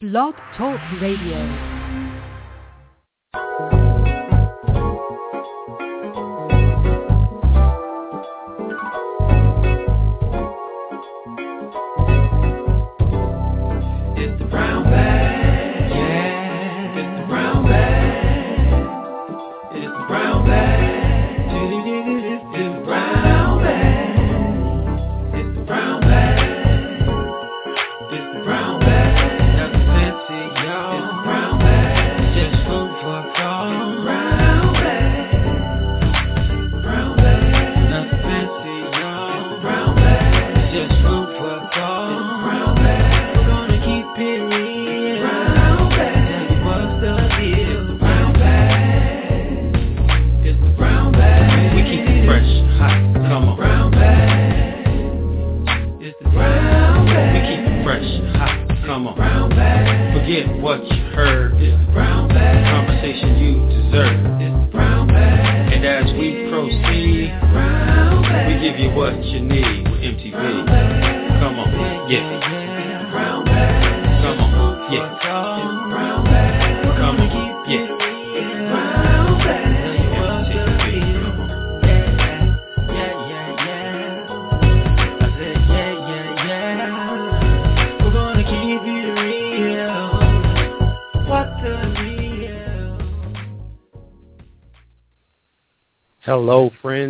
Blog Talk Radio.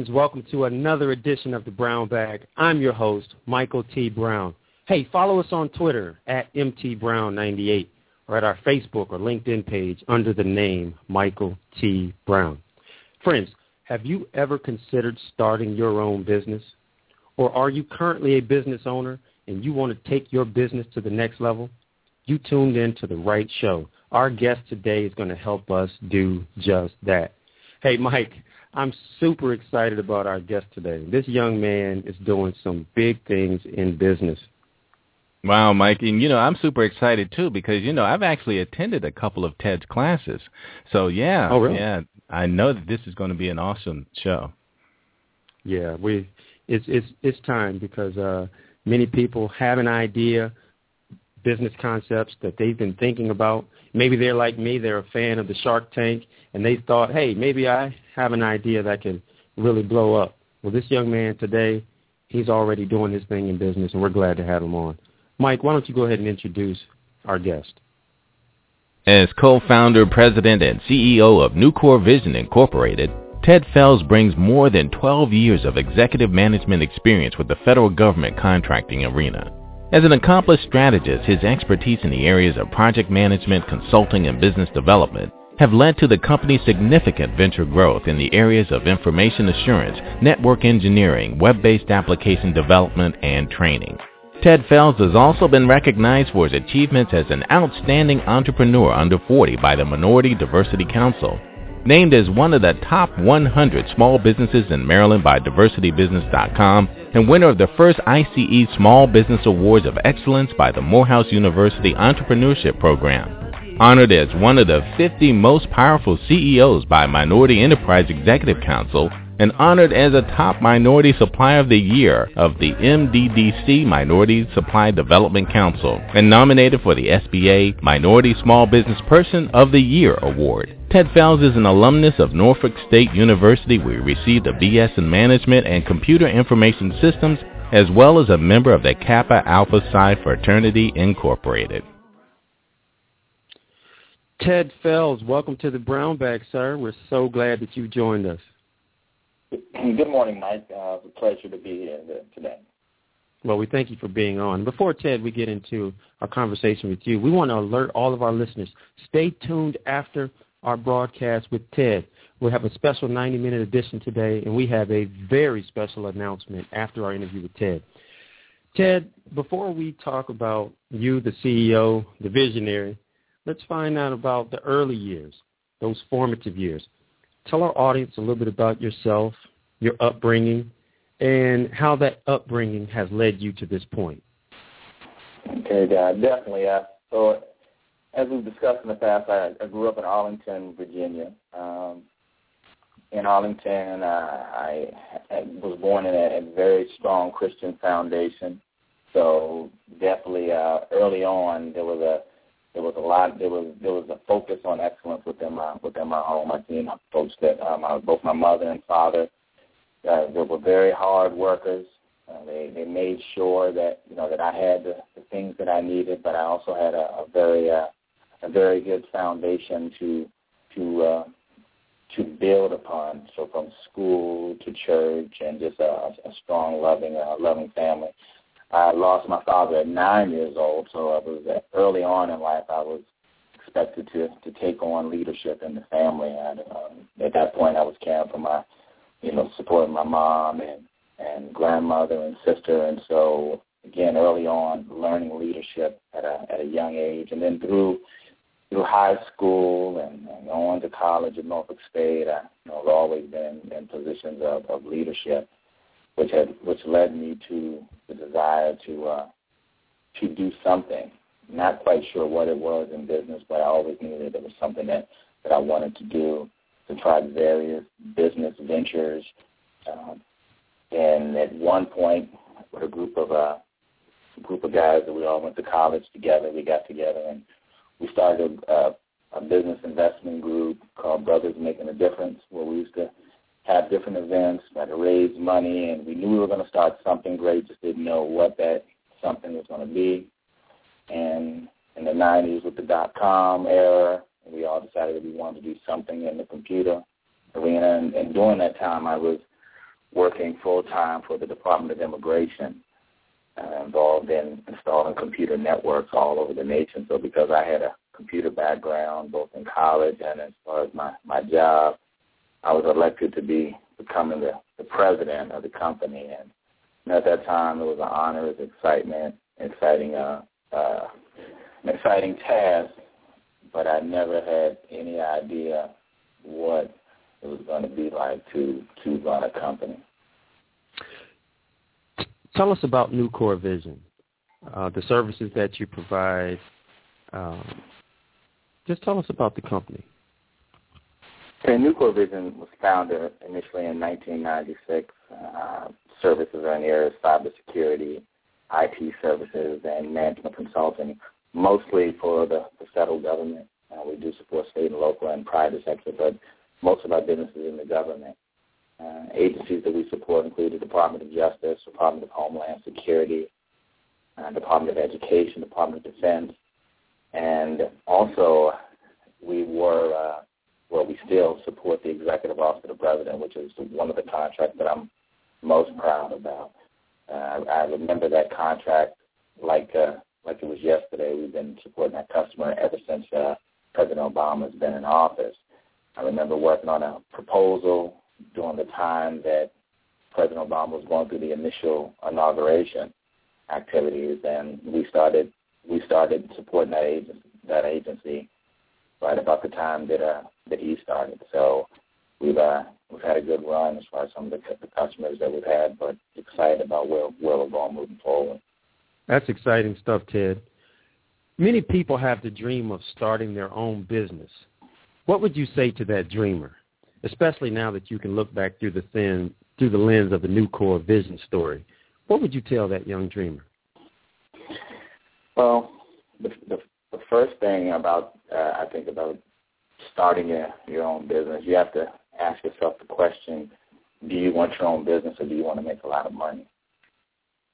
Friends. Welcome to another edition of the Brown Bag. I'm your host, Michael T. Brown. Hey, follow us on Twitter at MTBrown98 or at our Facebook or LinkedIn page under the name Michael T. Brown. Friends, have you ever considered starting your own business? Or are you currently a business owner and you want to take your business to the next level? You tuned in to the right show. Our guest today is going to help us do just that. Hey, Mike, I'm super excited about our guest today. This young man is doing some big things in business. Wow, Mike, and you know I'm super excited too because you know I've actually attended a couple of Ted's classes. So yeah, Oh, really? yeah, I know that this is going to be an awesome show. Yeah, we it's it's it's time because uh many people have an idea, business concepts that they've been thinking about. Maybe they're like me, they're a fan of the Shark Tank and they thought, "Hey, maybe I have an idea that can really blow up." Well, this young man today, he's already doing his thing in business and we're glad to have him on. Mike, why don't you go ahead and introduce our guest? As co-founder, president, and CEO of NucoreVision Incorporated, Ted Fells brings more than 12 years of executive management experience with the federal government contracting arena. As an accomplished strategist, his expertise in the areas of project management, consulting, and business development have led to the company's significant venture growth in the areas of information assurance, network engineering, web-based application development, and training. Ted Fells has also been recognized for his achievements as an outstanding entrepreneur under 40 by the Minority Diversity Council. Named as one of the top 100 small businesses in Maryland by DiversityBusiness.com and winner of the first ICE Small Business Awards of Excellence by the Morehouse University Entrepreneurship Program. Honored as one of the 50 most powerful CEOs by Minority Enterprise Executive Council and honored as a top minority supplier of the year of the MDDC Minority Supply Development Council and nominated for the SBA Minority Small Business Person of the Year award. Ted Fells is an alumnus of Norfolk State University where he received a BS in Management and Computer Information Systems as well as a member of the Kappa Alpha Psi Fraternity Incorporated. Ted Fells, welcome to the Brown Bag, sir. We're so glad that you joined us. Good morning, Mike. Uh, it's a pleasure to be here today. Well, we thank you for being on. Before, Ted, we get into our conversation with you, we want to alert all of our listeners, stay tuned after our broadcast with Ted. We'll have a special 90-minute edition today, and we have a very special announcement after our interview with Ted. Ted, before we talk about you, the CEO, the visionary, let's find out about the early years, those formative years. Tell our audience a little bit about yourself, your upbringing, and how that upbringing has led you to this point. Okay, uh, definitely. Uh, so, as we've discussed in the past, I, I grew up in Arlington, Virginia. Um, in Arlington, uh, I, I was born in a, a very strong Christian foundation. So definitely, uh, early on, there was a there was a lot. There was there was a focus on excellence within my within my home. I seen folks that um, my, both my mother and father uh, they were very hard workers. Uh, they they made sure that you know that I had the, the things that I needed, but I also had a, a very uh, a very good foundation to to uh, to build upon. So from school to church and just a, a strong, loving, uh, loving family. I lost my father at nine years old, so I was early on in life. I was expected to to take on leadership in the family. And um, at that point, I was caring for my, you know, supporting my mom and and grandmother and sister. And so again, early on, learning leadership at a at a young age, and then through through high school and, and on to college at Norfolk State, I you know, have always been in positions of, of leadership, which had which led me to the desire to uh, to do something. Not quite sure what it was in business, but I always knew that it was something that that I wanted to do. To try various business ventures, um, and at one point, with a group of uh, a group of guys that we all went to college together, we got together and we started a, a business investment group called Brothers Making a Difference, where we used to have different events, try to raise money, and we knew we were going to start something great, just didn't know what that something was going to be. And in the 90s with the dot-com era, we all decided that we wanted to do something in the computer arena. And, and during that time, I was working full-time for the Department of Immigration uh, involved in installing computer networks all over the nation. So because I had a computer background, both in college and as far as my, my job, I was elected to be becoming the, the president of the company. And, at that time, it was an honor, it was excitement, exciting, uh, uh, an exciting task. But I never had any idea what it was going to be like to to run a company. Tell us about NucoreVision, uh, the services that you provide. Um, just tell us about the company. Okay, NucoreVision was founded initially in 1996. Uh, services are in the area of cybersecurity, IT services, and management consulting, mostly for the, the federal government. Uh, we do support state and local and private sector, but most of our business is in the government. Uh, agencies that we support include the Department of Justice, Department of Homeland Security, uh, Department of Education, Department of Defense, and also we were, well, we still support the Executive Office of the President, which is one of the contracts that I'm most proud about. Uh, I remember that contract like uh, like it was yesterday. We've been supporting that customer ever since uh, President Obama has been in office. I remember working on a proposal during the time that President Obama was going through the initial inauguration activities, and we started we started supporting that agency that agency right about the time that uh, that he started. So we've uh, we've had a good run as far as some of the, the customers that we've had, but excited about where where we're going moving forward. That's exciting stuff, Ted. Many people have the dream of starting their own business. What would you say to that dreamer? especially now that you can look back through the thin, through the lens of the NucoreVision story. What would you tell that young dreamer? Well, the, the, the first thing about uh, I think about starting your, your own business, you have to ask yourself the question: Do you want your own business, or do you want to make a lot of money?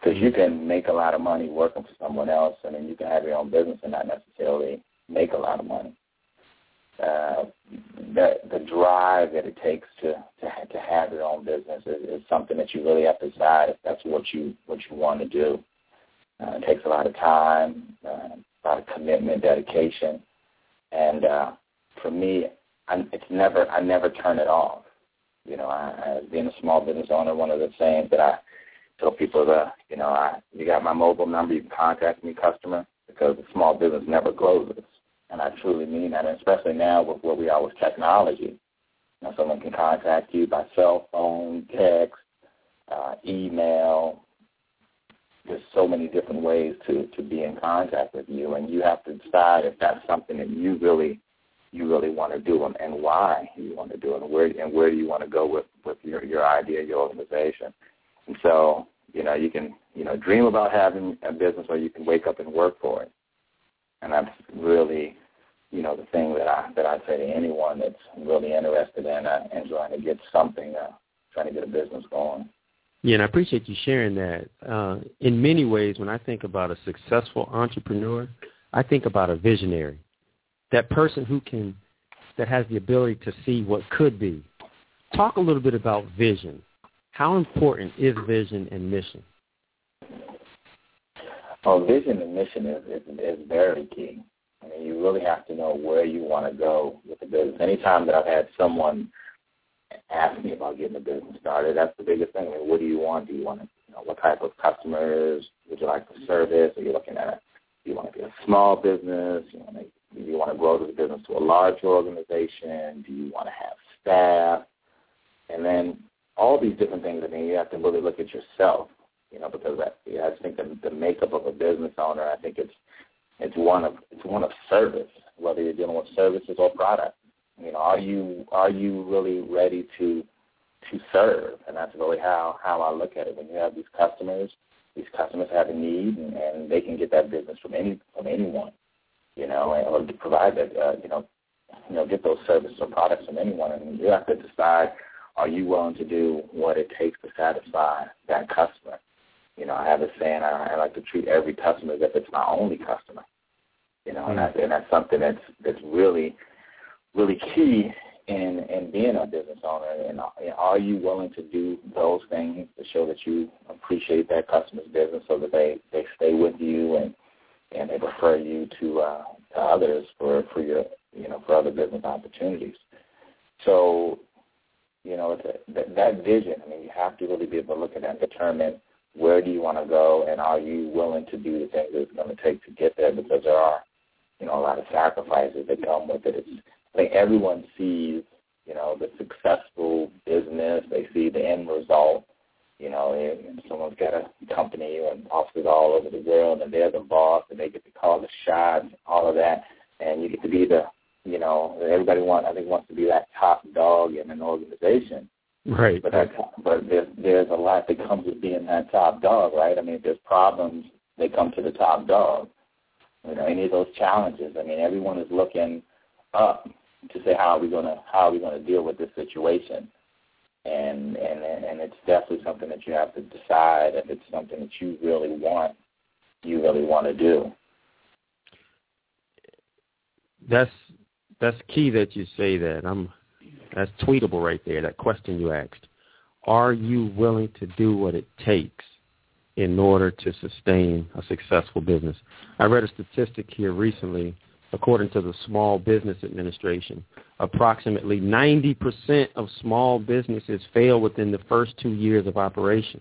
Because you can make a lot of money working for someone else, and then you can have your own business and not necessarily make a lot of money uh, the the drive that it takes to to, to have your own business is, is something that you really have to decide if that's what you what you want to do. Uh, it takes a lot of time, uh, of commitment, dedication, and uh, for me, I, it's never I never turn it off. You know, I, I, being a small business owner, one of the sayings that I tell people that you know, I you got my mobile number, you can contact me, customer, because the small business never closes and I truly mean that, and especially now with where we are with technology. You know, someone can contact you by cell phone, text, uh, email. There's so many different ways to to be in contact with you, and you have to decide if that's something that you really you really want to do and, and why you want to do it, and where and where do you want to go with with your your idea, your organization. And so, you know, you can you know dream about having a business, or you can wake up and work for it and that's really path that I'd say to anyone that's really interested in uh, in trying to get something, uh, trying to get a business going. Yeah, and I appreciate you sharing that. Uh, in many ways, when I think about a successful entrepreneur, I think about a visionary, that person who can, that has the ability to see what could be. Talk a little bit about vision. How important is vision and mission? Well, vision and mission is, is, is very key. I mean, you really have to know where you want to go with the business. Anytime that I've had someone ask me about getting a business started, that's the biggest thing. I mean, what do you want? Do you want to, you know, what type of customers would you like to service? Are you looking at, do you want to be a small business? You want to, do you want to grow the business to a large organization? Do you want to have staff? And then all these different things. I mean, you have to really look at yourself, you know, because I, yeah, I think the, the makeup of a business owner, I think it's it's one of it's one of service, whether you're dealing with services or products. You know, are you are you really ready to to serve? And that's really how how I look at it. When you have these customers, these customers have a need, and, and they can get that business from any from anyone. You know, and, or provide that. Uh, you know, you know, get those services or products from anyone, and you have to decide: Are you willing to do what it takes to satisfy that customer? You know, I have a saying: I, I like to treat every customer as if it's my only customer. You know, mm-hmm. and, that's, and that's something that's that's really really key in in being a business owner. And are you willing to do those things to show that you appreciate that customer's business, so that they they stay with you and and they refer you to uh, to others for for your you know for other business opportunities. So you know it's a, that, that vision. I mean, you have to really be able to look at that and determine where do you want to go, and are you willing to do the things that it's going to take to get there? Because there are you know a lot of sacrifices that come with it. It's I think everyone sees, you know, the successful business. They see the end result. You know, and someone's got a company and offices all over the world, and they're the boss, and they get to call the shots, all of that, and you get to be the, you know, everybody wants, I think, wants to be that top dog in an organization. Right. But that, but there's there's a lot that comes with being that top dog, right? I mean, if there's problems, they come to the top dog. You know, any of those challenges. I mean, everyone is looking up to say how are we gonna how are we gonna deal with this situation, and and and it's definitely something that you have to decide if it's something that you really want, you really want to do. That's that's key that you say that. I'm that's tweetable right there. That question you asked: Are you willing to do what it takes in order to sustain a successful business? I read a statistic here recently according to the Small Business Administration. Approximately 90% of small businesses fail within the first two years of operation.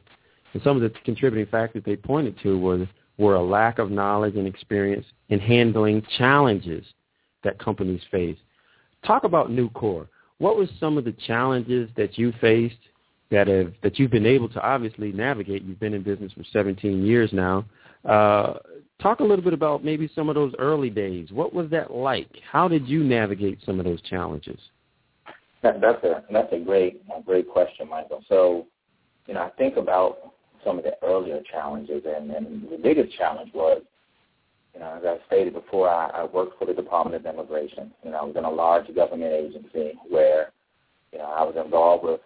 And some of the contributing factors they pointed to were, were a lack of knowledge and experience in handling challenges that companies face. Talk about Nucore. What were some of the challenges that you faced that have that you've been able to obviously navigate? You've been in business for 17 years now. Uh, talk a little bit about maybe some of those early days. What was that like? How did you navigate some of those challenges? That, that's a that's a great a great question, Michael. So, you know, I think about some of the earlier challenges, and, and the biggest challenge was, you know, as I stated before, I, I worked for the Department of Immigration. You know, I was in a large government agency where, you know, I was involved with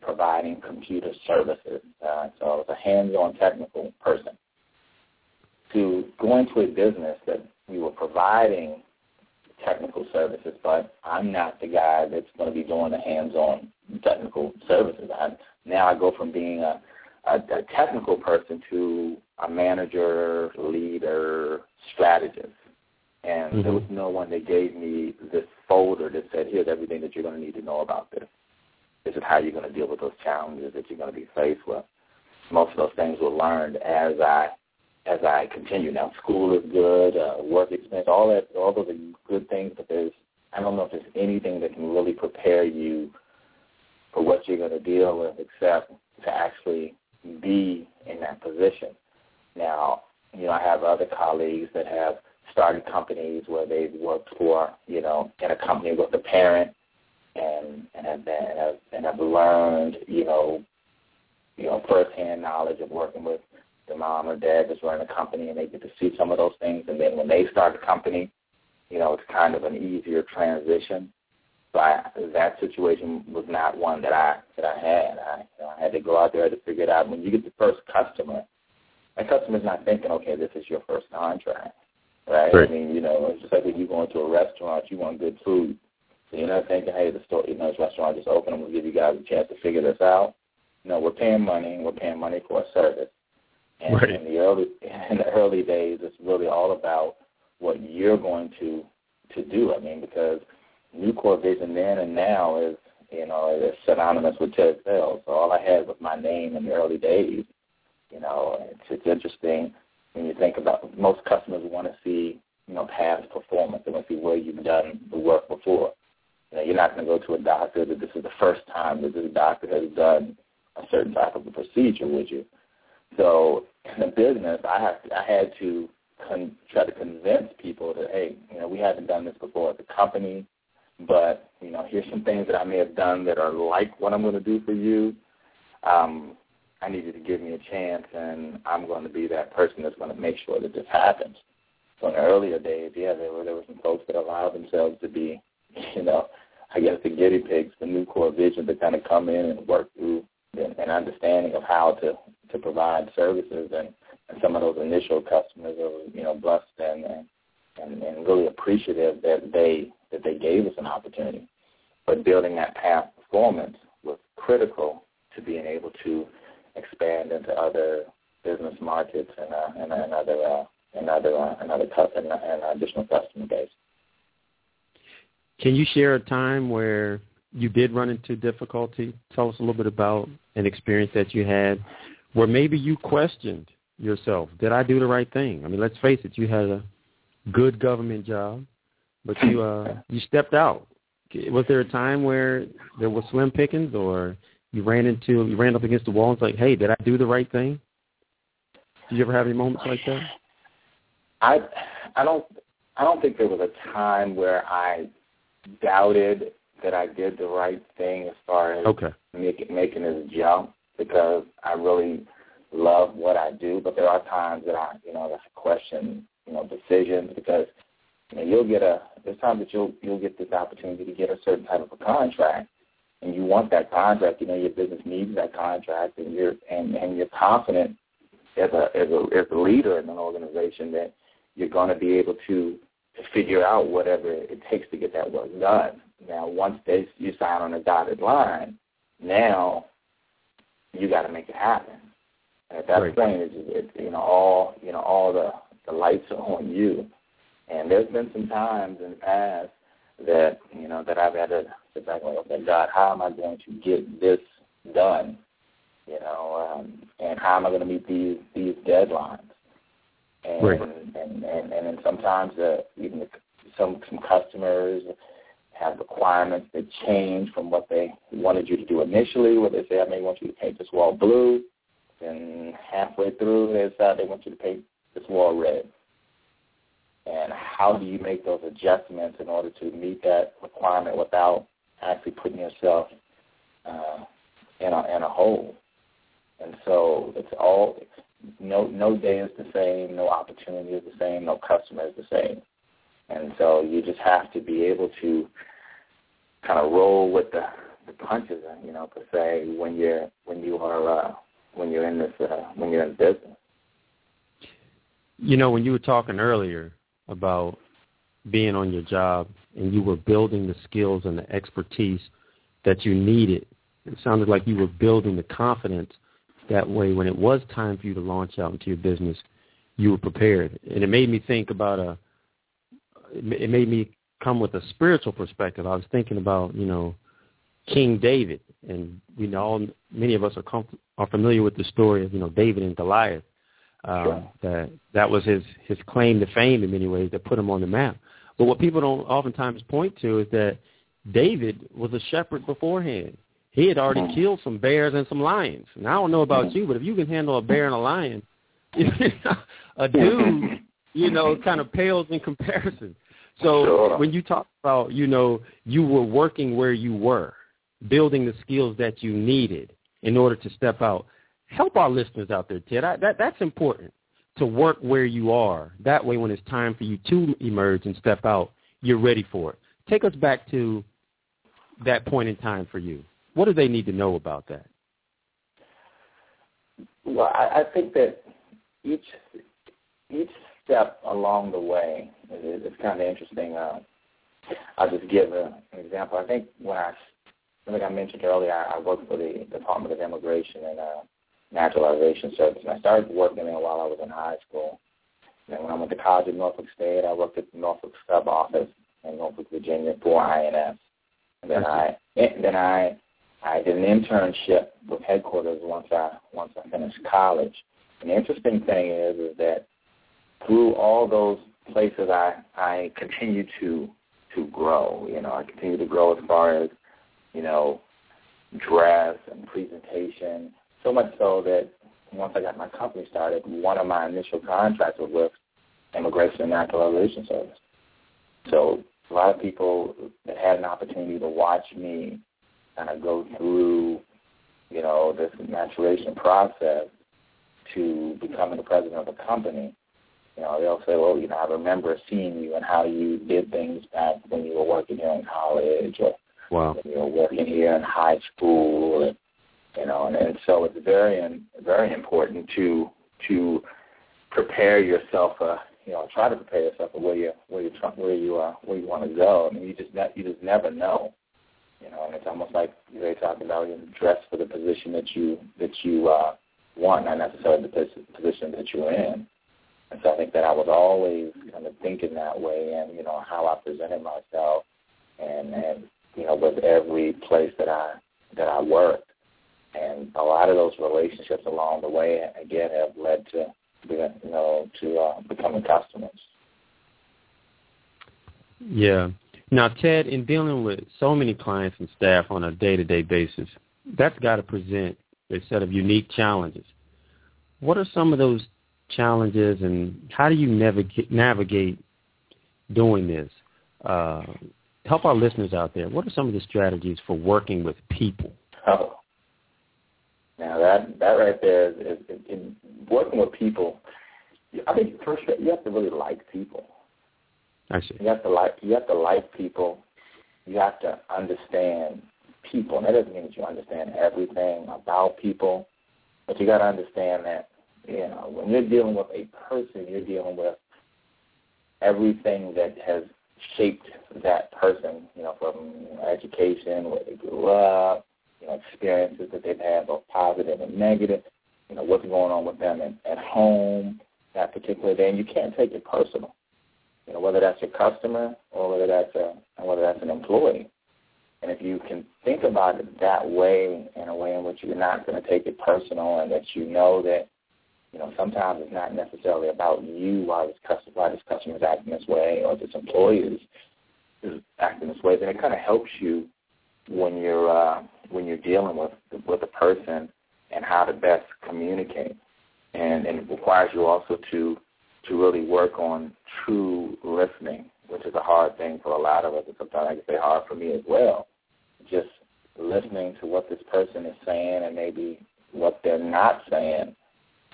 providing computer services. Uh, so I was a hands-on technical person to go into a business that we were providing technical services, but I'm not the guy that's going to be doing the hands-on technical services. I, now I go from being a, a, a technical person to a manager, leader, strategist. And mm-hmm. there was no one that gave me this folder that said, here's everything that you're going to need to know about this. This is how you're going to deal with those challenges that you're going to be faced with. Most of those things were learned as I as I continue. Now, school is good, uh, work experience, all that, all those are good things. But there's, I don't know if there's anything that can really prepare you for what you're going to deal with, except to actually be in that position. Now, you know, I have other colleagues that have started companies where they've worked for, you know, in a company with a parent, and and have been and have, and have learned, you know, you know, firsthand knowledge of working with the mom or dad that's running a company and they get to see some of those things. And then when they start a company, you know, it's kind of an easier transition. But that situation was not one that I that I had. I, you know, I had to go out there to figure it out. When you get the first customer, that customer's not thinking, okay, this is your first contract, right? Right. I mean, you know, it's just like when you go into a restaurant, you want good food. So you're not thinking, hey, the store, you know, this restaurant just opened. I'm gonna give you guys a chance to figure this out. No, we're paying money. We're paying money for a service. And Right. in the early in the early days, it's really all about what you're going to to do. I mean, because NucoreVision then and now is you know is synonymous with Ted Fells. So all I had was my name in the early days. You know, it's it's interesting when you think about most customers want to see you know past performance. They want to see where you've done the work before. You know, you're not going to go to a doctor that this is the first time that this doctor has done a certain type of a procedure with you. So in the business, I have I had to con- try to convince people that hey, you know, we haven't done this before as a company, but you know, here's some things that I may have done that are like what I'm going to do for you. Um, I need you to give me a chance, and I'm going to be that person that's going to make sure that this happens. So in the earlier days, yeah, there were there were some folks that allowed themselves to be, you know, I guess the guinea pigs, the NucoreVision to kind of come in and work through an an understanding of how to to provide services and, and some of those initial customers are you know blessed and and, and really appreciative that they that they gave us an opportunity. But building that past performance was critical to being able to expand into other business markets and uh, and, and other uh, and other uh, and other cus- and, and additional customer base. Can you share a time where you did run into difficulty? Tell us a little bit about an experience that you had where maybe you questioned yourself. Did I do the right thing? I mean, let's face it, you had a good government job, but you uh you stepped out. Was there a time where there was slim pickings or you ran into you ran up against the wall and it's like, "Hey, did I do the right thing?" Did you ever have any moments like that? I I don't I don't think there was a time where I doubted that I did the right thing as far as Okay. making making this jump because I really love what I do. But there are times that I you know that I question you know decisions because you know you'll get a there's times that you'll you'll get this opportunity to get a certain type of a contract and you want that contract. You know your business needs that contract and you're and and you're confident as a as a as a leader in an organization that you're going to be able to to figure out whatever it takes to get that work done. Now, once they you sign on a dotted line, now you got to make it happen. And at that Right. point, it's, it's you know all you know all the the lights are on you. And there's been some times in the past that you know that I've had to sit back and go, okay, God, how am I going to get this done? You know, um, and how am I going to meet these these deadlines? And Right. and, and and then sometimes uh, even the, some some customers have requirements that change from what they wanted you to do initially, where they say, I may want you to paint this wall blue, and halfway through they decide they want you to paint this wall red. And how do you make those adjustments in order to meet that requirement without actually putting yourself uh, in a in a hole? And so it's all no no day is the same, no opportunity is the same, no customer is the same. And so you just have to be able to kind of roll with the, the punches, you know, per se, when you're when you are uh, when you're in this uh, when you're in business. You know, when you were talking earlier about being on your job and you were building the skills and the expertise that you needed, it sounded like you were building the confidence that way when it was time for you to launch out into your business, you were prepared. And it made me think about a, it it made me come with a spiritual perspective. I was thinking about, you know, King David, and we know all, many of us are com- are familiar with the story of you know David and Goliath. Um, Sure. That that was his his claim to fame in many ways that put him on the map. But what people don't oftentimes point to is that David was a shepherd beforehand. He had already Mhm. killed some bears and some lions. And I don't know about Mhm. you, but if you can handle a bear and a lion, a dude, you know, kind of pales in comparison. So Sure. when you talk about, you know, you were working where you were, building the skills that you needed in order to step out, help our listeners out there, Ted. I, that that's important to work where you are. That way, when it's time for you to emerge and step out, you're ready for it. Take us back to that point in time for you. What do they need to know about that? Well, I, I think that each each step along the way is, is kind of interesting. Uh, I'll just give a, an example. I think when I, like I mentioned earlier, I, I worked for the Department of Immigration and uh, Naturalization Service, and I started working there while I was in high school. And when I went to college at Norfolk State, I worked at the Norfolk Sub Office in Norfolk, Virginia for INS. And then I, then I I did an internship with headquarters once I once I finished college. And the interesting thing is is that through all those places I I continue to to grow. You know, I continue to grow as far as, you know, dress and presentation. So much so that once I got my company started, one of my initial contracts was with Immigration and Naturalization Service. So a lot of people that had an opportunity to watch me kind of go through, you know, this maturation process to becoming the president of a company, you know, they'll say, well, you know, I remember seeing you and how you did things back when you were working here in college or wow. when you were working here in high school, and, you know, and, and so it's very, very important to to prepare yourself, uh, you know, try to prepare yourself for where you where you where you uh, where you want to go. I mean, you just ne- you just never know you know, and it's almost like you they talking about you dress for the position that you that you uh, want, not necessarily the position that you're in. And so I think that I was always kind of thinking that way, and you know how I presented myself, and and you know with every place that I that I worked, and a lot of those relationships along the way again have led to you know to uh, becoming customers. Yeah, now, Ted, in dealing with so many clients and staff on a day-to-day basis, that's got to present a set of unique challenges. What are some of those challenges, and how do you navigate, navigate doing this? Uh, help our listeners out there. What are some of the strategies for working with people? Oh, now that that right there is, is, is in working with people. I think first you have to really like people. I see. You have to like you have to like people. You have to understand people. And that doesn't mean that you understand everything about people, but you got to understand that you know when you're dealing with a person, you're dealing with everything that has shaped that person. You know, from you know, education, where they grew up, you know, experiences that they've had, both positive and negative. You know, what's going on with them at, at home that particular day, and you can't take it personal you know, whether that's your customer or whether that's a whether that's an employee. And if you can think about it that way, in a way in which you're not going to take it personal, and that you know that, you know, sometimes it's not necessarily about you why this customer why this customer is acting this way or this employee is, is acting this way, then it kind of helps you when you're uh, when you're dealing with with a person and how to best communicate. And, and it requires you also to to really work on true listening, which is a hard thing for a lot of us. And sometimes I can say hard for me as well. Just listening to what this person is saying and maybe what they're not saying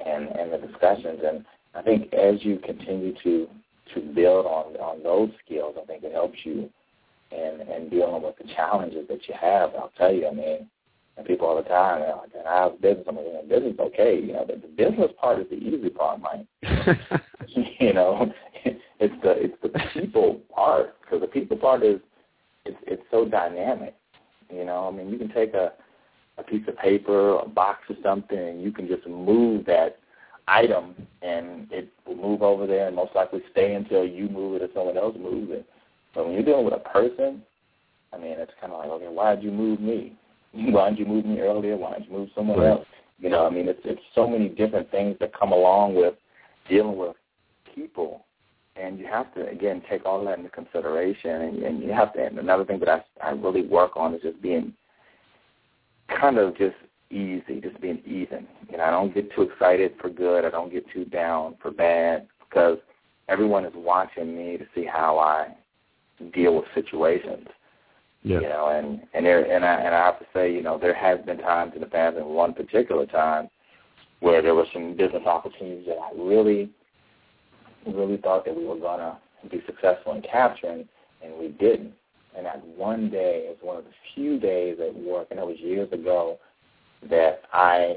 and, and the discussions. And I think as you continue to to build on on those skills, I think it helps you in in dealing with the challenges that you have. I'll tell you, I mean, and people all the time, they're like, how's business? I'm like, business is okay. You know, the, the business part is the easy part, Mike. you know, it's the it's the people part because the people part is it's it's so dynamic. You know, I mean, you can take a a piece of paper, a box or something, and you can just move that item, and it will move over there, and most likely stay until you move it or someone else moves it. But when you're dealing with a person, I mean, it's kind of like, okay, why did you move me? Why did you move me earlier? Why did you move someone else? You know, I mean, it's it's so many different things that come along with dealing with people, and you have to again take all that into consideration, and, and you have to. And another thing that I I really work on is just being kind of just easy, just being even. You know, I don't get too excited for good. I don't get too down for bad because everyone is watching me to see how I deal with situations. You know, and and there and I and I have to say, you know, there has been times in the past, and one particular time where there were some business opportunities that I really, really thought that we were gonna be successful in capturing, and we didn't. And that one day is one of the few days at work, and it was years ago, that I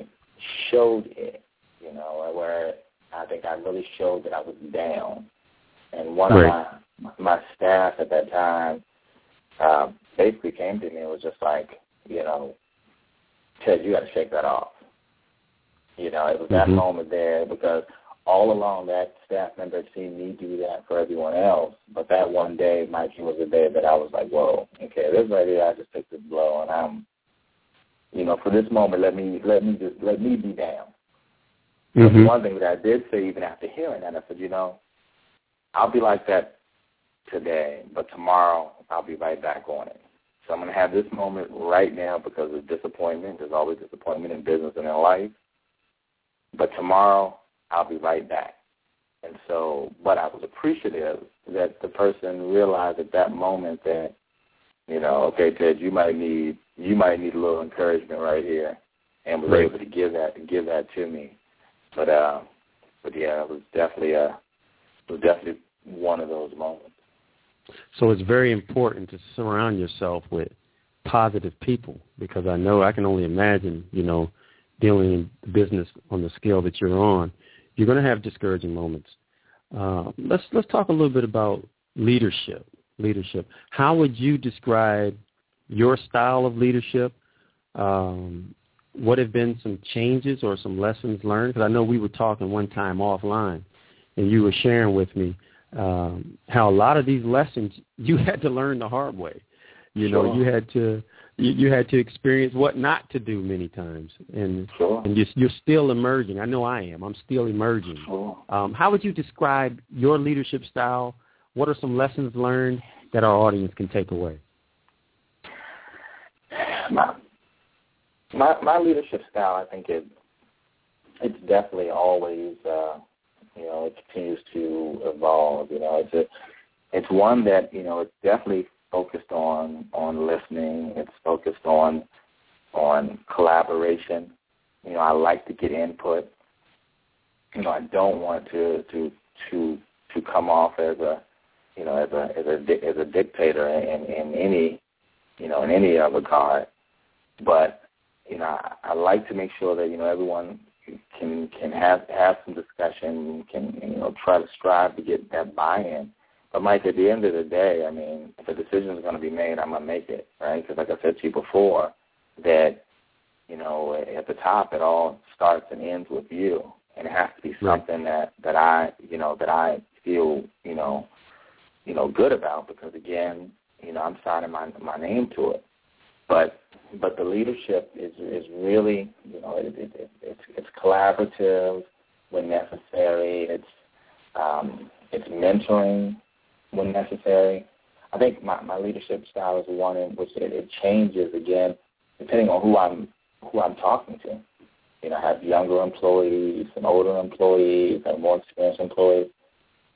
showed it, you know, where I think I really showed that I was down. And one right. of my my staff at that time uh, basically came to me and was just like, you know, Ted, you got to shake that off. You know, it was that mm-hmm. moment there because all along that staff member had seen me do that for everyone else. But that one day, Mikey was a day that I was like, whoa, okay, this right here, I just took this blow, and I'm, you know, for this moment, let me let me just let me be down. Mm-hmm. One thing that I did say, even after hearing that, I said, you know, I'll be like that today, but tomorrow I'll be right back on it. So I'm going to have this moment right now because of disappointment. There's always disappointment in business and in life. But tomorrow I'll be right back. And so, but I was appreciative that the person realized at that moment that, you know, okay, Ted, you might need you might need a little encouragement right here, and was right. able to give that give that to me. But uh, but yeah, it was definitely a it was definitely one of those moments. So it's very important to surround yourself with positive people because I know I can only imagine, you know, dealing in business on the scale that you're on, you're going to have discouraging moments. Uh, let's let's talk a little bit about leadership. Leadership. How would you describe your style of leadership? Um, what have been some changes or some lessons learned? Because I know we were talking one time offline, and you were sharing with me um, how a lot of these lessons you had to learn the hard way. You sure. know, you had to you, you had to experience what not to do many times, and sure. and you're, you're still emerging. I know I am. I'm still emerging. Sure. Um, how would you describe your leadership style? What are some lessons learned that our audience can take away? My my, my leadership style, I think it it's definitely always uh, you know it continues to evolve. You know, it's a it's one that you know it's definitely focused on on listening. It's focused on on collaboration. You know, I like to get input. You know, I don't want to to to to come off as a you know as a as a as a dictator in in any you know in any regard. But you know, I, I like to make sure that you know everyone can can have have some discussion, can you know try to strive to get that buy-in but Mike, at the end of the day, I mean, if a decision is going to be made, I'm going to make it, right? Because like I said to you before, that you know, at the top, it all starts and ends with you, and it has to be something that that I, you know, that I feel, you know, you know, good about. Because again, you know, I'm signing my my name to it. But but the leadership is is really, you know, it, it, it, it's it's collaborative when necessary. It's um, it's mentoring when necessary. I think my, my leadership style is one in which it, it changes again depending on who I'm who I'm talking to. You know, I have younger employees and older employees and more experienced employees.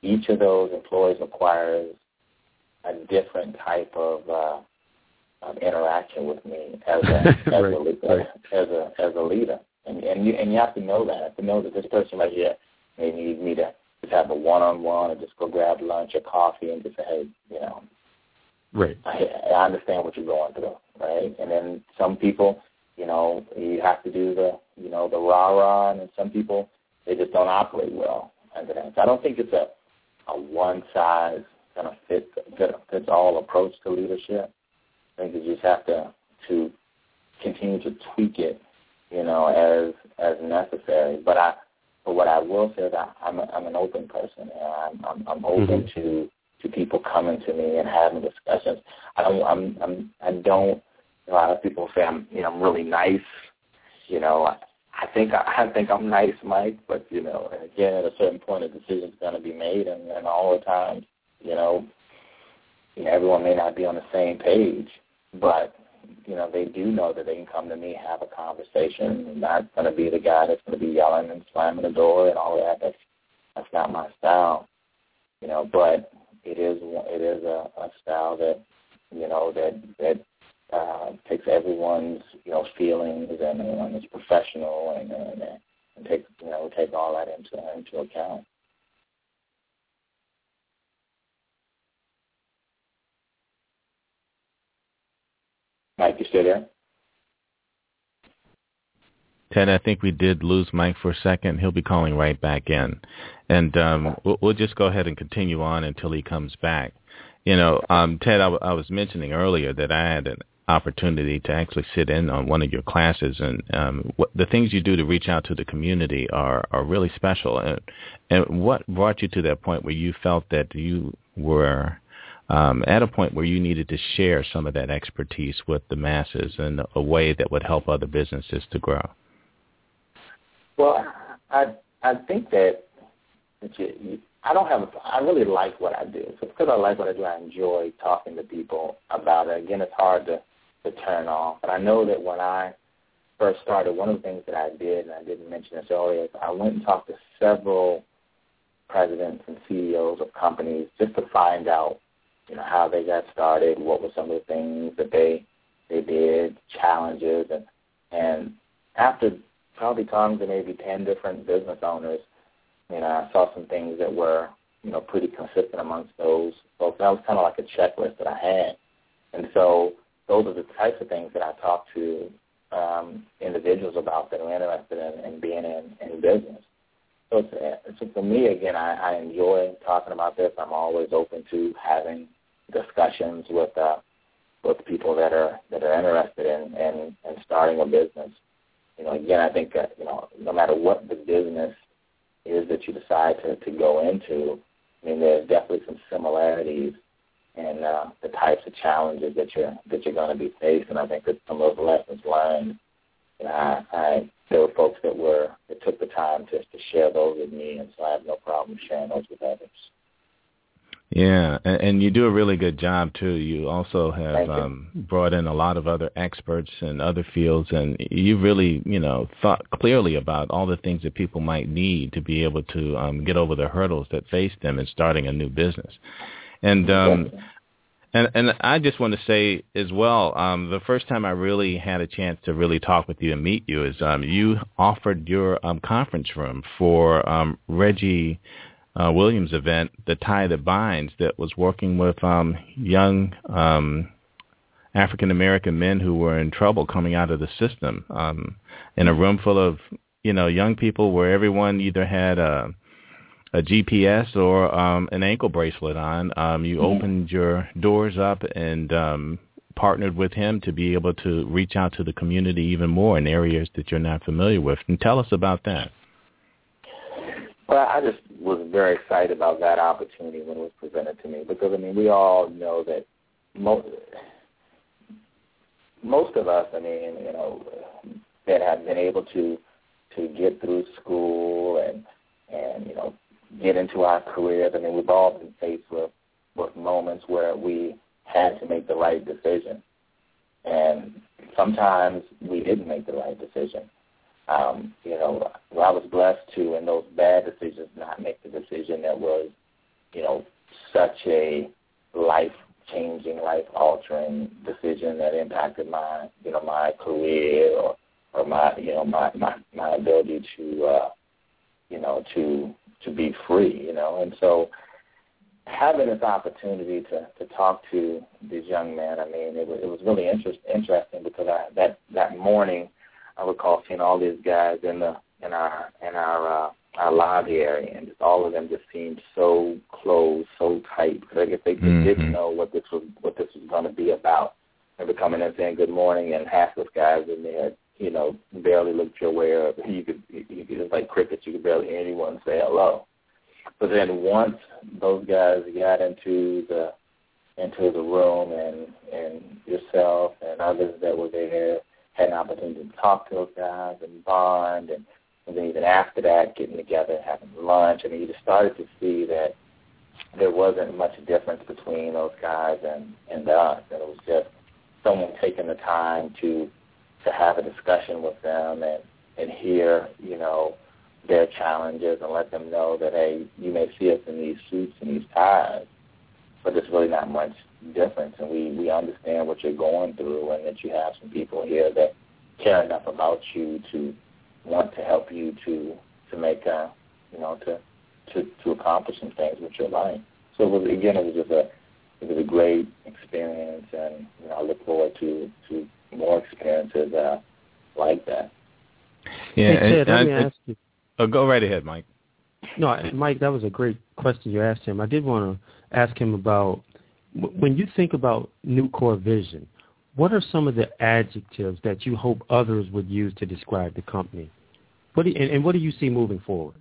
Each of those employees requires a different type of, uh, of interaction with me as a as, right, a, right. as a as a leader. And and you and you have to know that. You have to know that this person right here may need me to just have a one-on-one or just go grab lunch or coffee and just say, hey, you know, right. I, I understand what you're going through, right? And then some people, you know, you have to do the, you know, the rah-rah, and then some people, they just don't operate well under that. So I don't think it's a, a one-size kind of fit, fit, fits all approach to leadership. I think you just have to to continue to tweak it, you know, as as necessary. But I but what I will say is that I'm, a, I'm an open person, and I'm, I'm, I'm open mm-hmm. to to people coming to me and having discussions. I don't, I'm, I'm, I don't. A lot of people say I'm, you know, I'm really nice. You know, I, I think I, I think I'm nice, Mike. But you know, and again, at a certain point, a decision's going to be made, and, and all the time, you know, you know, everyone may not be on the same page, but you know, they do know that they can come to me, have a conversation. I'm not going to be the guy that's going to be yelling and slamming the door and all that. That's that's not my style, you know. But it is it is a, a style that you know that that uh, takes everyone's you know feelings and, and is professional and, and and take you know take all that into into account. Mike, you still there? Ted, I think we did lose Mike for a second. He'll be calling right back in, and um, we'll, just go ahead and continue on until he comes back. You know, um, Ted, I, w- I was mentioning earlier that I had an opportunity to actually sit in on one of your classes, and um, what, the things you do to reach out to the community are are really special. And, and what brought you to that point where you felt that you were um, at a point where you needed to share some of that expertise with the masses in a way that would help other businesses to grow? Well, I I think that that you, you I don't have. I really like what I do. So because I like what I do, I enjoy talking to people about it. Again, it's hard to to turn off. But I know that when I first started, one of the things that I did, and I didn't mention this earlier, is I went and talked to several presidents and CEOs of companies just to find out, you know, how they got started, what were some of the things that they they did, challenges, and and after probably talking to maybe ten different business owners, you know, I saw some things that were you know pretty consistent amongst those folks. That was kind of like a checklist that I had, and so those are the types of things that I talk to um, individuals about that are interested in, in being in, in business. So, it's, so for me, again, I, I enjoy talking about this. I'm always open to having discussions with uh, with people that are that are interested in, in, in starting a business. You know, again, I think that you know, no matter what the business is that you decide to, to go into, I mean, there's definitely some similarities and uh, the types of challenges that you're that you're going to be facing. I think that some of those lessons learned, you know, I, I there were folks that were that took the time to to share those with me, and so I have no problem sharing those with others. Yeah, and, and you do a really good job too. You also have um, brought in a lot of other experts in other fields, and you really, you know, thought clearly about all the things that people might need to be able to um, get over the hurdles that face them in starting a new business. And um, and and I just want to say as well, um, the first time I really had a chance to really talk with you and meet you is um, you offered your um, conference room for um, Reggie uh, Williams' event, the Tie That Binds, that was working with um, young um, African American men who were in trouble coming out of the system, um, in a room full of you know young people where everyone either had a a GPS or um, an ankle bracelet on, um, you mm-hmm. opened your doors up and um, partnered with him to be able to reach out to the community even more in areas that you're not familiar with. And tell us about that. Well, I just was very excited about that opportunity when it was presented to me because I mean we all know that most most of us, I mean, you know, that have been able to to get through school and and you know get into our careers. I mean, we've all been faced with, with moments where we had to make the right decision. And sometimes we didn't make the right decision. Um, you know, I was blessed to, in those bad decisions, not make the decision that was, you know, such a life-changing, life-altering decision that impacted my, you know, my career or, or my, you know, my, my, my ability to, uh, you know, to to be free, you know. And so having this opportunity to to talk to these young men, I mean, it was it was really interest, interesting because I that that morning I recall seeing all these guys in the in our in our uh, our lobby area, and just all of them just seemed so close, so tight. Because I guess they mm-hmm. didn't know what this was what this was going to be about. They coming in saying good morning, and half those guys in there you know, barely looked your way up. You could, you could just like crickets, you could barely hear anyone say hello. But then once those guys got into the into the room and and yourself and others that were there had an opportunity to talk to those guys and bond and, and then even after that getting together having lunch. I mean you just started to see that there wasn't much difference between those guys and and us. And it was just someone taking the time to to have a discussion with them and and hear you know their challenges and let them know that hey you may see us in these suits and these ties but there's really not much difference and we we understand what you're going through and that you have some people here that care enough about you to want to help you to to make a you know to to to accomplish some things with your life so it was again it was just a it was a great experience and you know I look forward to to more experiences uh, like that. Yeah, hey, Ted, and, let me and- ask you. oh, go right ahead, Mike. No, Mike, that was a great question you asked him. I did want to ask him about w- when you think about NucoreVision. What are some of the adjectives that you hope others would use to describe the company? What do you, and, and what do you see moving forward?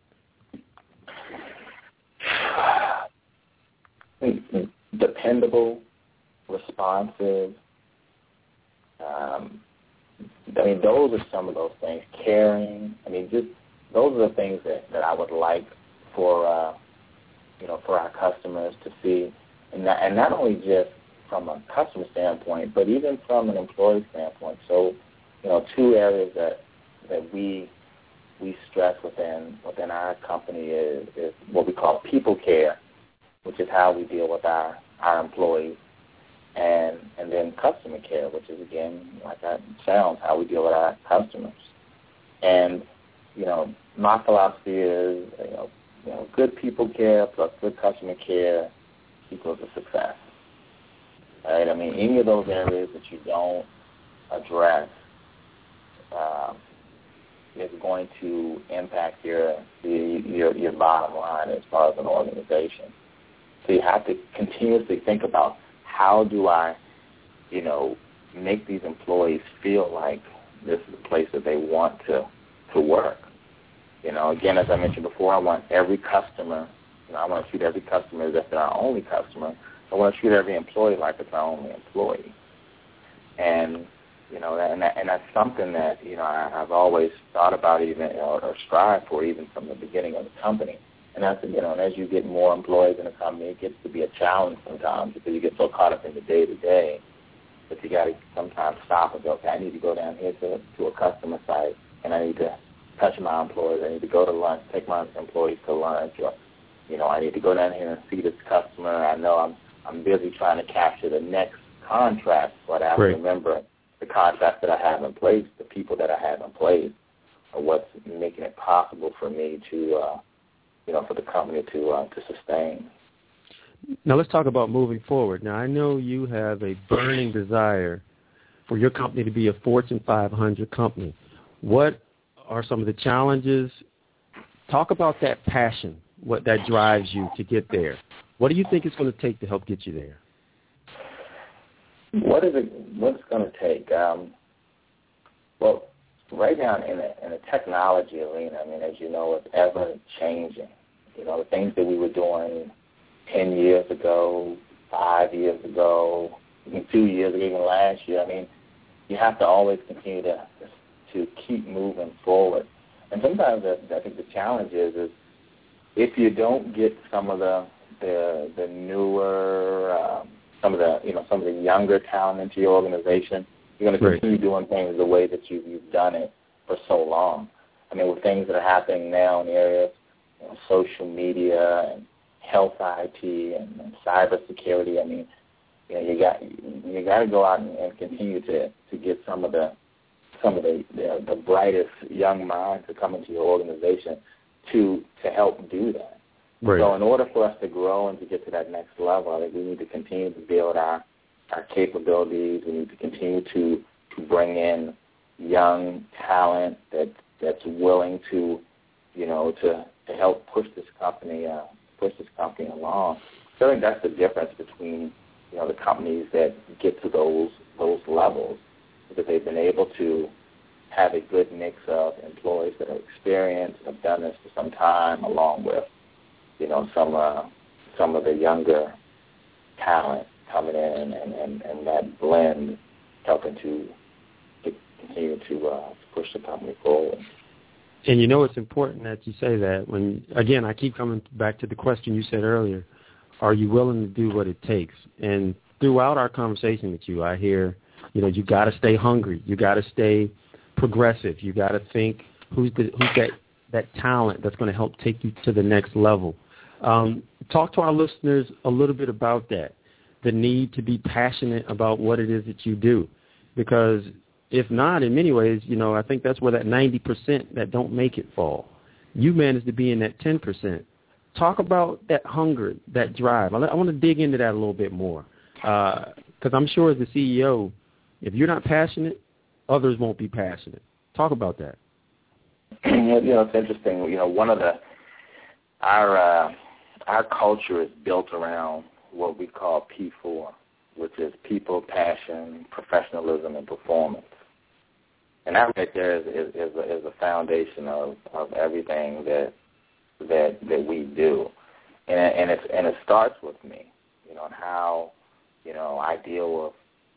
dependable, responsive. Um, I mean, those are some of those things. Caring. I mean, just those are the things that, that I would like for uh, you know for our customers to see, and not, and not only just from a customer standpoint, but even from an employee standpoint. So, you know, two areas that that we we stress within within our company is, is what we call people care, which is how we deal with our our employees, and and then customer care, which is again like that sounds how we deal with our customers. And you know, my philosophy is you know, you know, good people care plus good customer care equals a success. Right? I mean, any of those areas that you don't address um, is going to impact your, your your bottom line as far as an organization. So you have to continuously think about how do I, you know, make these employees feel like this is a place that they want to to work. You know, again, as I mentioned before, I want every customer. You know, I want to treat every customer as if they're our only customer. I want to treat every employee like it's our only employee. And you know, and that, and that's something that you know I, I've always thought about, even or, or strived for, even from the beginning of the company. And that's you know, and as you get more employees in the company, it gets to be a challenge sometimes because you get so caught up in the day to day that you got to sometimes stop and go, okay, I need to go down here to to a customer site, and I need to touch my employees. I need to go to lunch, take my employees to lunch, or you know, I need to go down here and see this customer. I know I'm I'm busy trying to capture the next contract, but I have Right. to remember the contracts that I have in place, the people that I have in place, are what's making it possible for me to, uh, you know, for the company to uh, to sustain. Now let's talk about moving forward. Now I know you have a burning desire for your company to be a Fortune 500 company. What are some of the challenges? Talk about that passion, what that drives you to get there. What do you think it's going to take to help get you there? What is it? What's going to take? Um, well, right now in the, in the technology arena, I mean, as you know, it's ever changing. You know, the things that we were doing ten years ago, five years ago, even two years ago, even last year. I mean, you have to always continue to to keep moving forward. And sometimes I, I think the challenge is is if you don't get some of the the the newer um, some of the you know some of the younger talent into your organization, you're going to Right. continue doing things the way that you you've done it for so long. I mean, with things that are happening now in areas of you know, social media and health IT and, and cybersecurity, I mean, you know, you got you got to go out and, and continue to to get some of the some of the, the the brightest young minds to come into your organization to to help do that. So in order for us to grow and to get to that next level, I think we need to continue to build our our capabilities. We need to continue to to bring in young talent that that's willing to, you know, to to help push this company uh, push this company along. So I think that's the difference between you know the companies that get to those those levels because they've been able to have a good mix of employees that are experienced, have done this for some time, along with you know some uh, some of the younger talent coming in, and, and, and that blend helping to, to continue to uh, push the company forward. And you know it's important that you say that when again I keep coming back to the question you said earlier, are you willing to do what it takes? And throughout our conversation with you, I hear, you know, you got to stay hungry, you got to stay progressive, you got to think who's the who's that that talent that's going to help take you to the next level. Um, talk to our listeners a little bit about that, the need to be passionate about what it is that you do, because if not, in many ways, you know, I think that's where that 90% that don't make it fall. You managed to be in that 10%. Talk about that hunger, that drive. I, I want to dig into that a little bit more because Because I'm sure as the CEO, if you're not passionate, others won't be passionate. Talk about that. you know, it's interesting. You know, one of the our uh, our culture is built around what we call P4, which is people, passion, professionalism, and performance. And that right there is is, is, a, is a foundation of, of everything that that that we do, and and and it starts with me, you know, and how you know I deal with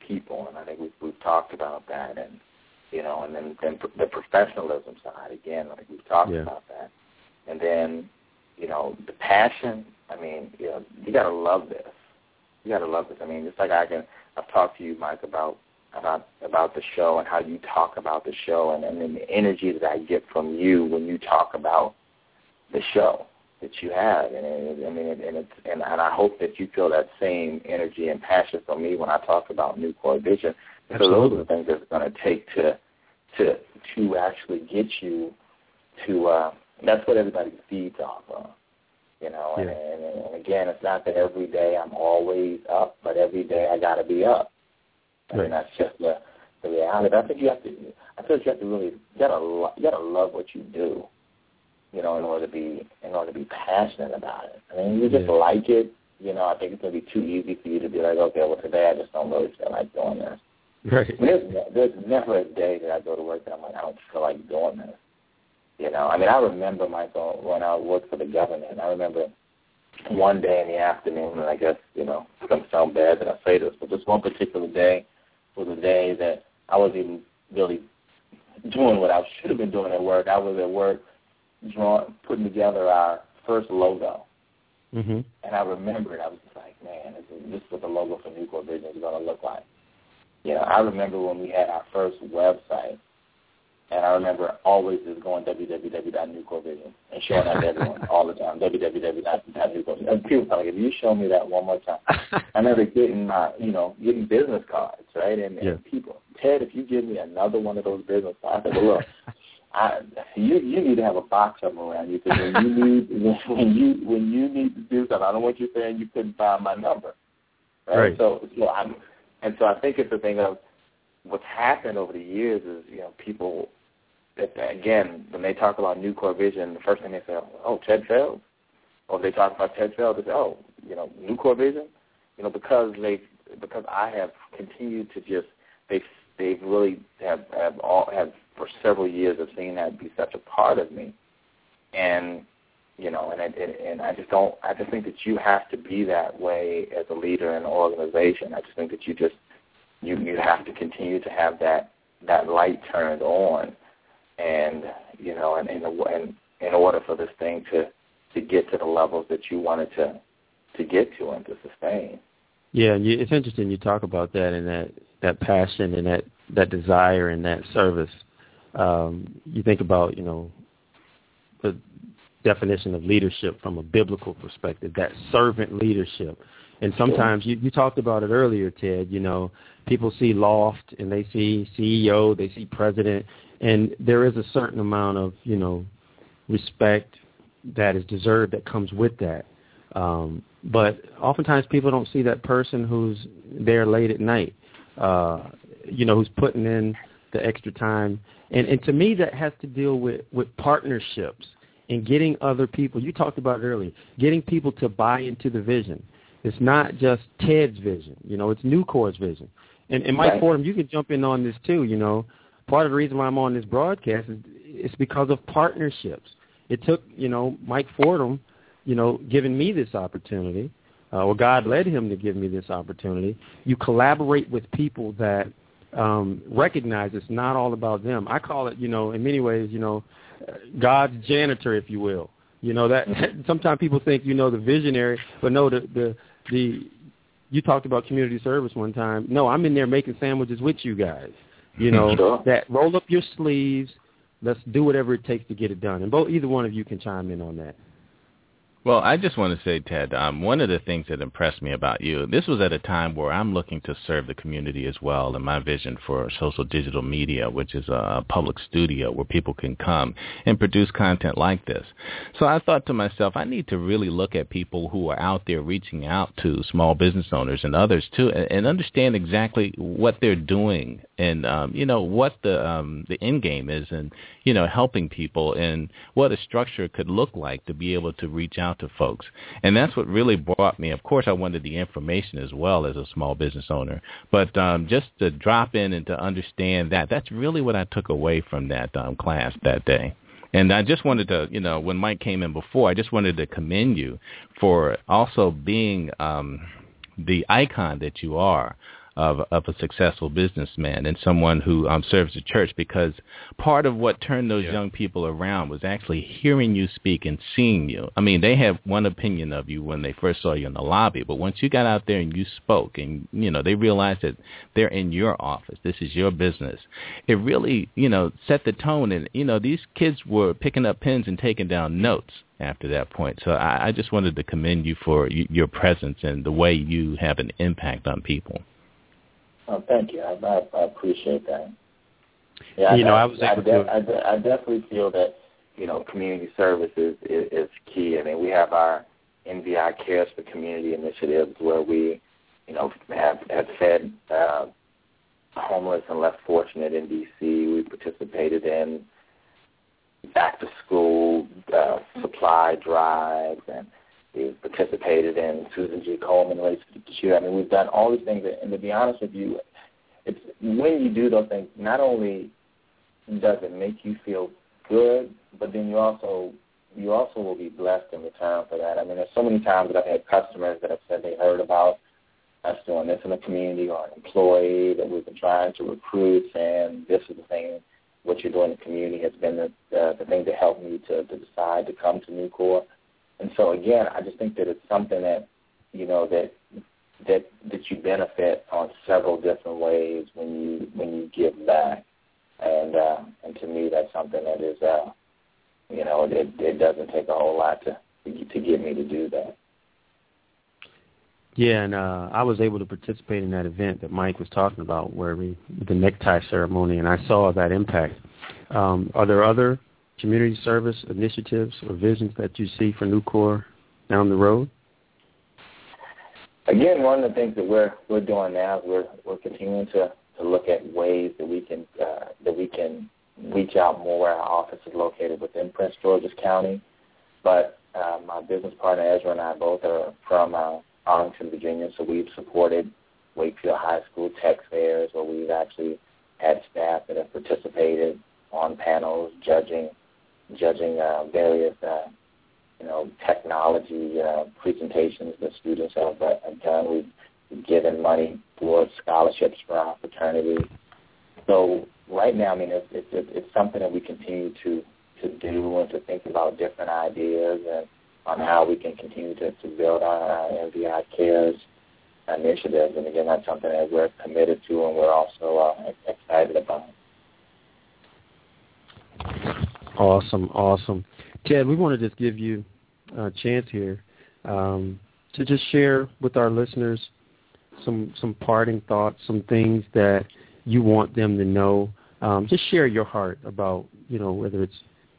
people, and I think we've we've talked about that, and you know, and then then the professionalism side again, like we've talked Yeah. about that, and then you know the passion. I mean, you know, you gotta love this. You gotta love this. I mean, just like I can, I've talked to you, Mike, about about about the show and how you talk about the show, and and then the energy that I get from you when you talk about the show that you have, and it, I mean, and it's and, and I hope that you feel that same energy and passion from me when I talk about NucoreVision. So those are the things that it's going to take to to to actually get you to. Uh, that's what everybody feeds off of, you know. And, Yeah. and, and again, it's not that every day I'm always up, but every day I got to be up. I mean, that's just the the reality. I think you have to. I feel like you have to really. You gotta. You gotta love what you do. You know, in order to be in order to be passionate about it. I mean, you just Yeah. like it. You know, I think it's gonna be too easy for you to be like, okay, well today I just don't really feel like doing this. Right. There's, there's never a day that I go to work that I'm like, I don't feel like doing this. You know, I mean, I remember, Michael, when I worked for the government, I remember one day in the afternoon, and I guess, you know, it's to sound bad that I say this, but this one particular day was a day that I wasn't even really doing what I should have been doing at work. I was at work drawing, putting together our first logo. Mhm. And I remember it. I was just like, man, this is, this is what the logo for NucoreVision is going to look like. You know, I remember when we had our first website, and I remember always just going www.nucorevision and showing that to everyone all the time, www.nucorevision. And people are like, if you show me that one more time, I remember getting my, you know, getting business cards, right? And, Yeah. and people, Ted, if you give me another one of those business cards, I said, well, look, I, you you need to have a box of them around you because when you need when you when you need to do something, I don't want you saying you couldn't find my number, right? Right. So so I'm and so I think it's the thing of what's happened over the years is you know people that again when they talk about NucoreVision, the first thing they say, oh Ted Fells, or if they talk about Ted Fells, they say, oh you know NucoreVision, you know because they because I have continued to just they they've really have have all have for several years have seen that be such a part of me, and you know, and and, and I just don't. I just think that you have to be that way as a leader in an organization. I just think that you just you you have to continue to have that that light turned on, and you know, and and, and in order for this thing to to get to the levels that you wanted to to get to and to sustain. Yeah, you, it's interesting you talk about that and that that passion and that that desire and that service. Um, you think about you know the definition of leadership from a biblical perspective, that servant leadership. And sometimes you, you talked about it earlier, Ted. You know, people see loft and they see CEO, they see president, and there is a certain amount of you know respect that is deserved that comes with that. Um, but oftentimes people don't see that person who's there late at night, uh, you know, who's putting in the extra time. And, and to me, that has to deal with, with partnerships and getting other people. You talked about earlier, getting people to buy into the vision. It's not just Ted's vision, you know, it's Nucore's vision. And, and Mike Right. Fordham, you can jump in on this too, you know. Part of the reason why I'm on this broadcast is it's because of partnerships. It took, you know, Mike Fordham, you know, giving me this opportunity, uh, or God led him to give me this opportunity. You collaborate with people that um, recognize it's not all about them. I call it, you know, in many ways, you know, God's janitor, if you will. You know that sometimes people think you know the visionary, but no, the the the you talked about community service one time. No, I'm in there making sandwiches with you guys. You know Sure. that roll up your sleeves. Let's do whatever it takes to get it done. And both either one of you can chime in on that. Well, I just want to say, Ted, um, one of the things that impressed me about you, this was at a time where I'm looking to serve the community as well, and my vision for social digital media, which is a public studio where people can come and produce content like this. So I thought to myself, I need to really look at people who are out there reaching out to small business owners and others too, and, and understand exactly what they're doing and um, you know what the um, the end game is, and you know helping people and what a structure could look like to be able to reach out to folks. And that's what really brought me. Of course, I wanted the information as well as a small business owner, but um, just to drop in and to understand that that's really what I took away from that um, class that day. And I just wanted to, you know, when Mike came in before, I just wanted to commend you for also being um, the icon that you are of of a successful businessman and someone who um, serves the church because part of what turned those yeah. young people around was actually hearing you speak and seeing you. I mean, they had one opinion of you when they first saw you in the lobby, but once you got out there and you spoke and you know, they realized that they're in your office. This is your business. It really, you know, set the tone and you know, these kids were picking up pens and taking down notes after that point. So I, I just wanted to commend you for y- your presence and the way you have an impact on people. Oh, thank you. I, I, I appreciate that. Yeah, you I, know, I was able I, to. I, de- I definitely feel that you know community services is, is key. I mean, we have our NVI Cares for Community initiatives where we, you know, have have fed uh, homeless and less fortunate in DC. We participated in back to school uh, supply drives and We've participated in Susan G. Komen Race for the. I mean, we've done all these things, and to be honest with you, it's when you do those things, not only does it make you feel good, but then you also you also will be blessed in return for that. I mean, there's so many times that I've had customers that have said they heard about us doing this in the community or an employee that we've been trying to recruit, saying this is the thing, what you're doing in the community has been the, the, the thing that helped me to, to decide to come to Nucore. And so again, I just think that it's something that you know that that that you benefit on several different ways when you when you give back. And uh, and to me, that's something that is uh, you know it it doesn't take a whole lot to to get me to do that. Yeah, and uh, I was able to participate in that event that Mike was talking about, where we the necktie ceremony, and I saw that impact. Um, are there other community service initiatives or visions that you see for Nucore down the road? Again, one of the things that we're we're doing now is we're we're continuing to, to look at ways that we can uh, that we can reach out more. Where our office is located within Prince George's County, but uh, my business partner Ezra and I both are from uh, Arlington, Virginia, so we've supported Wakefield High School tech fairs where we've actually had staff that have participated on panels judging judging uh, various, uh, you know, technology uh, presentations that students have, uh, done. We've given money towards scholarships for our fraternity. So right now, I mean, it's it's it's something that we continue to to do and to think about different ideas and on how we can continue to, to build on our NVI Cares initiatives. And again, that's something that we're committed to and we're also uh, excited about. Awesome, awesome. Ted, we want to just give you a chance here um, to just share with our listeners some some parting thoughts, some things that you want them to know. Um, just share your heart about you know whether it's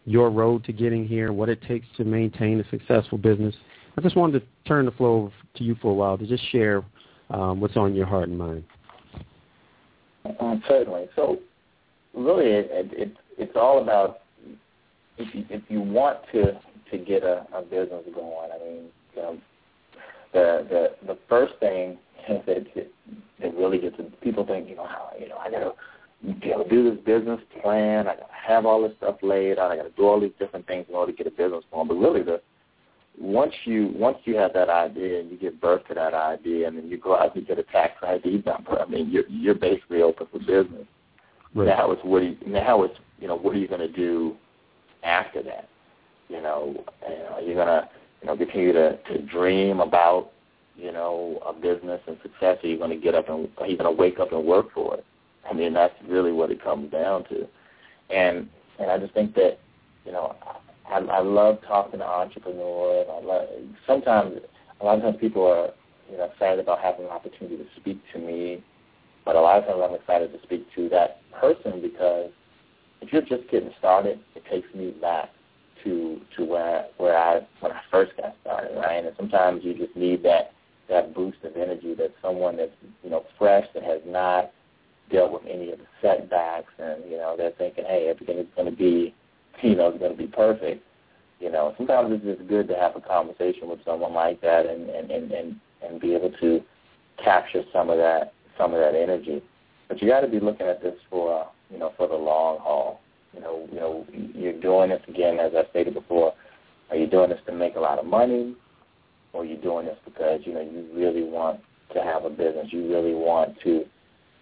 your road to getting here, what it takes to maintain a successful business. I just wanted to turn the flow over to you for a while to just share um, what's on your heart and mind. Uh, certainly. So, really, it, it, it's all about if you if you want to to get a, a business going, I mean, you know, the the the first thing that that really gets people think, you know, how you know I gotta you know, do this business plan, I gotta have all this stuff laid out, I gotta do all these different things in order to get a business going. But really, the once you once you have that idea and you give birth to that idea, and then you go out and get a tax ID number, I mean, you're you're basically open for business. Right. Now it's what do you, now it's you know what are you going to do after that. You know, you uh, know you're gonna you know continue to to dream about you know a business and success. Or you're gonna get up and are you gonna wake up and work for it. I mean, that's really what it comes down to. And and I just think that you know I, I love talking to entrepreneurs. I love sometimes a lot of times people are you know excited about having an opportunity to speak to me, but a lot of times I'm excited to speak to that person because if you're just getting started, it takes me back to to where where I when I first got started, right? And sometimes you just need that that boost of energy that someone that's you know fresh that has not dealt with any of the setbacks and you know they're thinking, hey, everything is going to be you know is going to be perfect. You know, sometimes it's just good to have a conversation with someone like that and and and and, and be able to capture some of that some of that energy. But you got to be looking at this for you know for the long haul. You know, you know, you're doing this again, as I stated before. Are you doing this to make a lot of money, or are you doing this because you know you really want to have a business? You really want to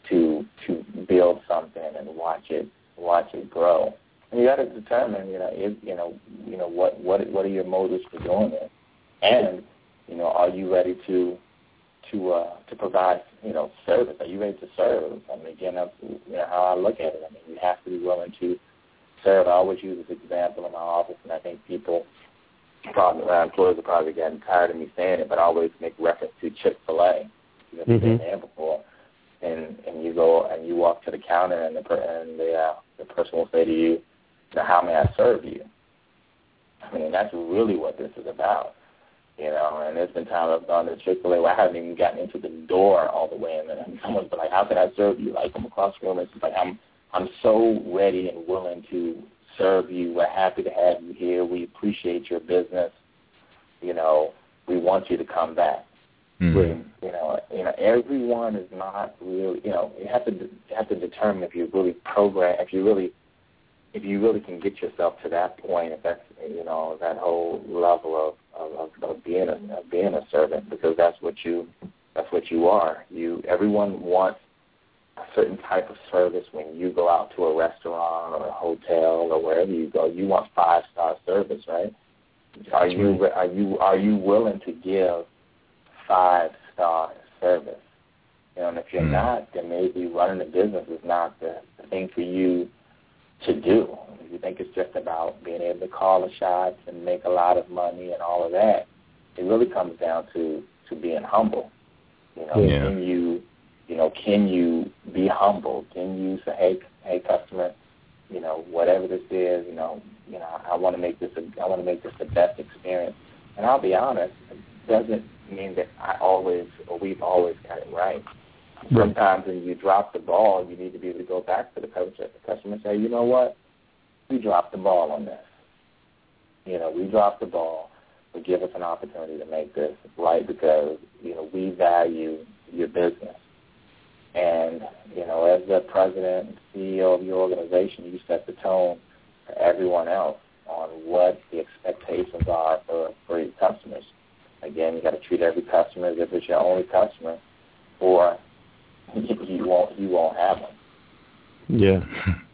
to to build something and watch it watch it grow. And you got to determine, you know, if you know, you know what what what are your motives for doing it, and you know, are you ready to to uh, to provide you know service? Are you ready to serve? I mean, again, that's you know, how I look at it. I mean, you have to be willing to serve. I always use this example in my office, and I think people probably my employees are probably getting tired of me saying it, but I always make reference to Chick Fil A. You know, mm-hmm. been there before, and and you go and you walk to the counter, and the per, and the uh, the person will say to you, "How may I serve you?" I mean, that's really what this is about. You know, and there's been times I've gone to Chick Fil A where I haven't even gotten into the door all the way, and then someone's been like, "How can I serve you?" Like I'm across the room, and it's like I'm I'm so ready and willing to serve you. We're happy to have you here. We appreciate your business. You know, we want you to come back. Mm-hmm. you know, you know, everyone is not really. You know, you have to you have to determine if you really program, if you really, if you really can get yourself to that point. If that's you know that whole level of of, of being a of being a servant, because that's what you that's what you are. You everyone wants a certain type of service when you go out to a restaurant or a hotel or wherever you go. You want five star service, right? Are you are you are you willing to give five star service? You know, and if you're mm. not, then maybe running a business is not the, the thing for you to do. If you think it's just about being able to call the shots and make a lot of money and all of that, it really comes down to to being humble. You know, yeah. can you you know, can you be humble? Can you say, hey, hey, customer, you know, whatever this is, you know, you know, I want to make this, a, I want to make this the best experience. And I'll be honest, it doesn't mean that I always or we've always got it right. Sometimes when you drop the ball, you need to be able to go back to the customer, the customer and say, you know what, we dropped the ball on this. You know, we dropped the ball. But give us an opportunity to make this right because you know we value your business and, you know, as the president and CEO of your organization, you set the tone for everyone else on what the expectations are for, for your customers. Again, you got to treat every customer as if it's your only customer, or you won't you won't have them. Yeah.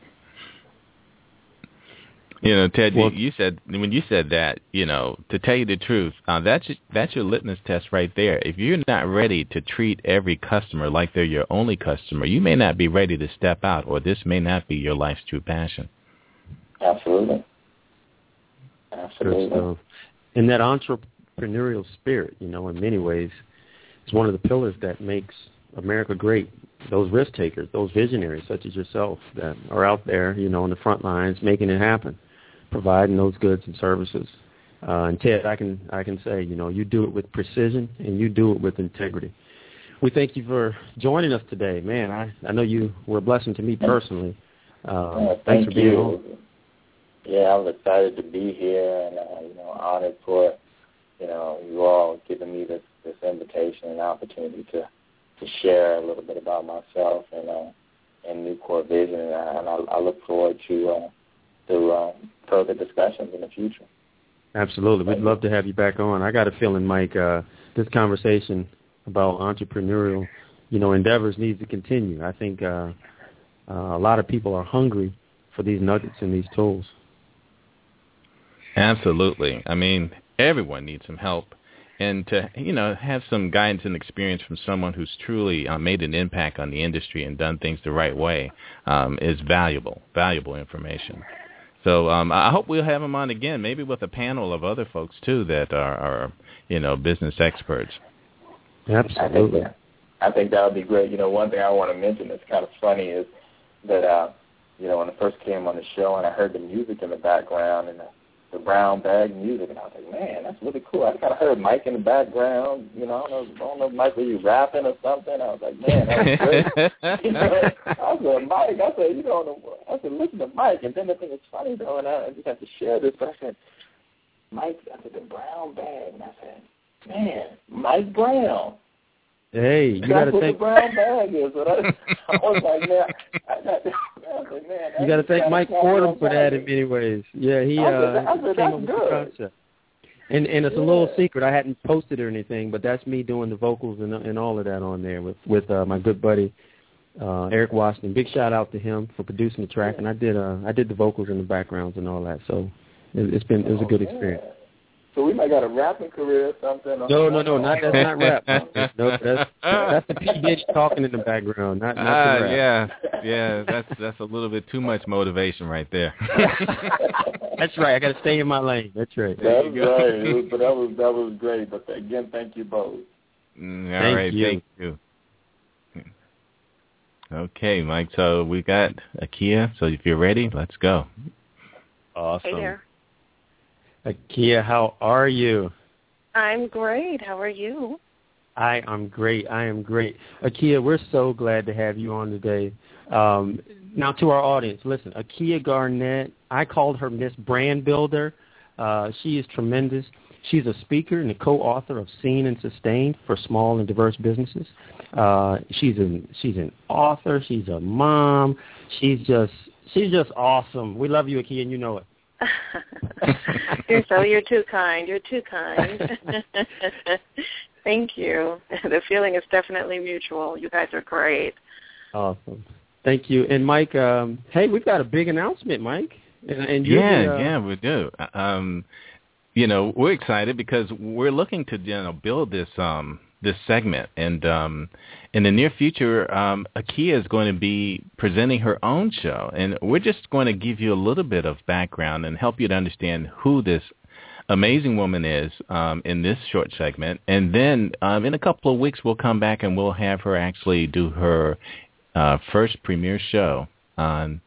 You know, Ted, well, you, you said when you said that, you know, to tell you the truth, uh, that's that's your litmus test right there. If you're not ready to treat every customer like they're your only customer, you may not be ready to step out, or this may not be your life's true passion. Absolutely. Absolutely. Good stuff. And that entrepreneurial spirit, you know, in many ways, is one of the pillars that makes America great. Those risk takers, those visionaries such as yourself that are out there, you know, on the front lines making it happen providing those goods and services. Uh, and Ted, I can I can say, you know, you do it with precision and you do it with integrity. We thank you for joining us today, man. I I know you were a blessing to me personally. Uh, uh, thanks for being you. on. Yeah, I'm excited to be here and uh, you know honored for you know you all giving me this this invitation and opportunity to to share a little bit about myself and uh, and NucoreVision, and I, and I, I look forward to. Uh, to uh, further discussions in the future. Absolutely. We'd love to have you back on. I got a feeling, Mike, uh, this conversation about entrepreneurial, you know, endeavors needs to continue. I think uh, uh, a lot of people are hungry for these nuggets and these tools. Absolutely. I mean, everyone needs some help. And to you know have some guidance and experience from someone who's truly uh, made an impact on the industry and done things the right way um, is valuable, valuable information. So um, I hope we'll have him on again, maybe with a panel of other folks too that are, are you know business experts. Absolutely. I think, I think that would be great. You know, one thing I want to mention that's kind of funny is that uh, you know when I first came on the show and I heard the music in the background and the, the brown bag music, and I was like, man, that's really cool. I kind of heard Mike in the background. You know, I don't know, I don't know, Mike, were you rapping or something? I was like, man, that was great. you know, I said, Mike, I said, you know, I said, listen to Mike. And then the thing is funny though, and I just have to share this, but I said, Mike, I said the brown bag, and I said, man, Mike Brown. Hey, you got to what the brown bag is. And I, I was like, man, I got, I was like, man, you got to thank Mike Fordham for that in many ways. Yeah, he I said, uh I said, came up with the concept. And and it's a little secret. I hadn't posted or anything, but that's me doing the vocals and and all of that on there with with uh, my good buddy uh Eric Washington. Big shout out to him for producing the track, and I did uh I did the vocals and the backgrounds and all that. So it, it's been it was a good Oh, experience. Yeah. So we might got a rapping career or something. or No, no, no, not that's not rap. No, that's that's the P Diddy talking in the background, not not Ah, rap. yeah, yeah. That's that's a little bit too much motivation right there. That's right. I got to stay in my lane. That's right. That's you go. right. Was, but that was that was great. But again, thank you both. Mm, all Thank right, you. thank you. Okay, Mike. So we got Akia. So if you're ready, let's go. Awesome. Hey there. Akia, how are you? I'm great. How are you? I am great. I am great. Akia, we're so glad to have you on today. Um, now, to our audience, listen, Akia Garnett, I called her Miss Brand Builder. Uh, she is tremendous. She's a speaker and a co-author of Seen and Sustained for Small and Diverse Businesses. Uh, she's an she's an author. She's a mom. She's just she's just awesome. We love you, Akia, and you know it. you're so you're too kind. You're too kind. Thank you. The feeling is definitely mutual. You guys are great. Awesome. Thank you. And Mike, um, hey, we've got a big announcement, Mike. And, and yeah, the, uh, yeah, we do. Um, you know, we're excited because we're looking to you know build this um this segment, and um, in the near future, um, Akia is going to be presenting her own show, and we're just going to give you a little bit of background and help you to understand who this amazing woman is um, in this short segment, and then um, in a couple of weeks we'll come back and we'll have her actually do her uh, first premiere show on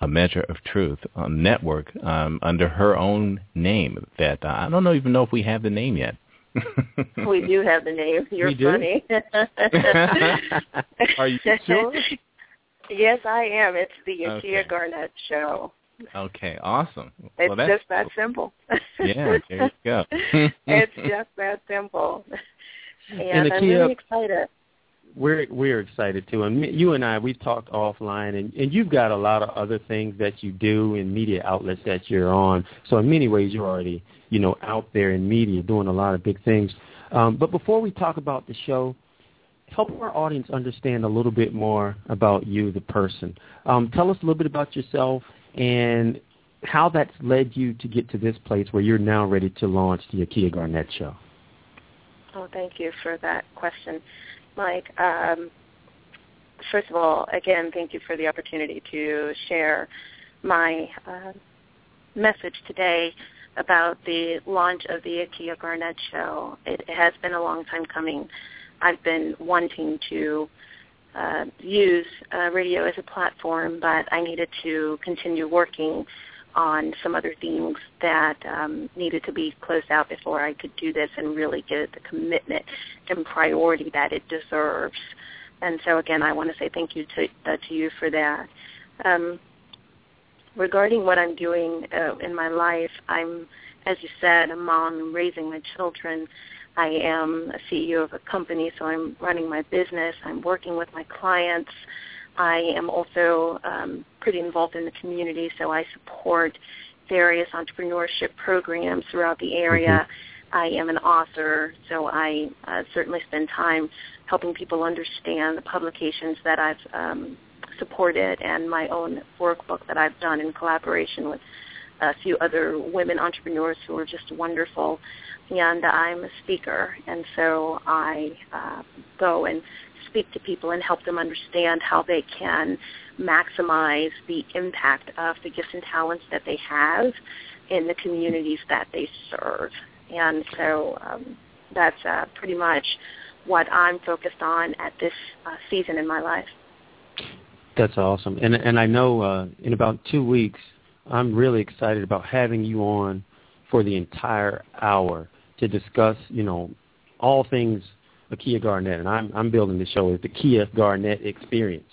a measure of truth on network um, under her own name. That uh, I don't know even know if we have the name yet. We do have the name. You're funny. Are you sure? Yes, I am. It's the Akia Okay. Garnett Show. Okay, awesome. It's well, just that simple. yeah. There you go. it's just that simple. And, And I'm really excited. We're we're excited too. And you and I, we've talked offline, and, and you've got a lot of other things that you do in media outlets that you're on. So in many ways, you're already you know out there in media doing a lot of big things. Um, but before we talk about the show, help our audience understand a little bit more about you, the person. Um, tell us a little bit about yourself and how that's led you to get to this place where you're now ready to launch the Akia Garnett Show. Oh, thank you for that question, Mike. Um, first of all, again, thank you for the opportunity to share my uh, message today about the launch of the Akia Garnett Show. It has been a long time coming. I've been wanting to uh, use uh, radio as a platform, but I needed to continue working on some other things that um, needed to be closed out before I could do this and really give it the commitment and priority that it deserves. And so again, I want to say thank you to, uh, to you for that. Um, regarding what I'm doing uh, in my life, I'm, as you said, a mom raising my children. I am a CEO of a company, so I'm running my business. I'm working with my clients. I am also um, pretty involved in the community, so I support various entrepreneurship programs throughout the area. I am an author, so I uh, certainly spend time helping people understand the publications that I've um, supported and my own workbook that I've done in collaboration with a few other women entrepreneurs who are just wonderful. And I'm a speaker, and so I uh, go and speak to people and help them understand how they can maximize the impact of the gifts and talents that they have in the communities that they serve. And so um, that's uh, pretty much what I'm focused on at this uh, season in my life. That's awesome. And and I know uh, in about two weeks, I'm really excited about having you on for the entire hour to discuss, you know, all things Akia Garnett. And I'm I'm building the show as the Kia Garnett experience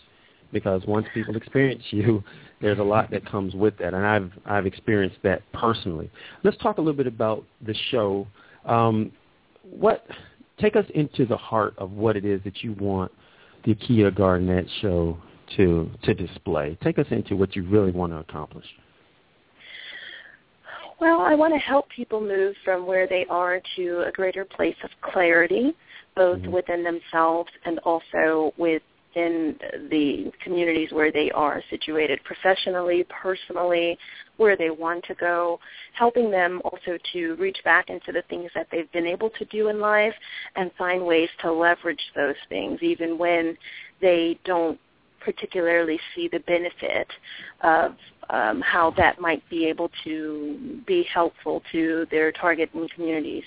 because once people experience you, there's a lot that comes with that, and I've I've experienced that personally. Let's talk a little bit about the show. Um, what take us into the heart of what it is that you want the Akia Garnett show to to display. Take us into what you really want to accomplish. Well, I want to help people move from where they are to a greater place of clarity, both mm-hmm. within themselves and also within the communities where they are situated professionally, personally, where they want to go, helping them also to reach back into the things that they've been able to do in life and find ways to leverage those things even when they don't particularly see the benefit of um, how that might be able to be helpful to their target and communities,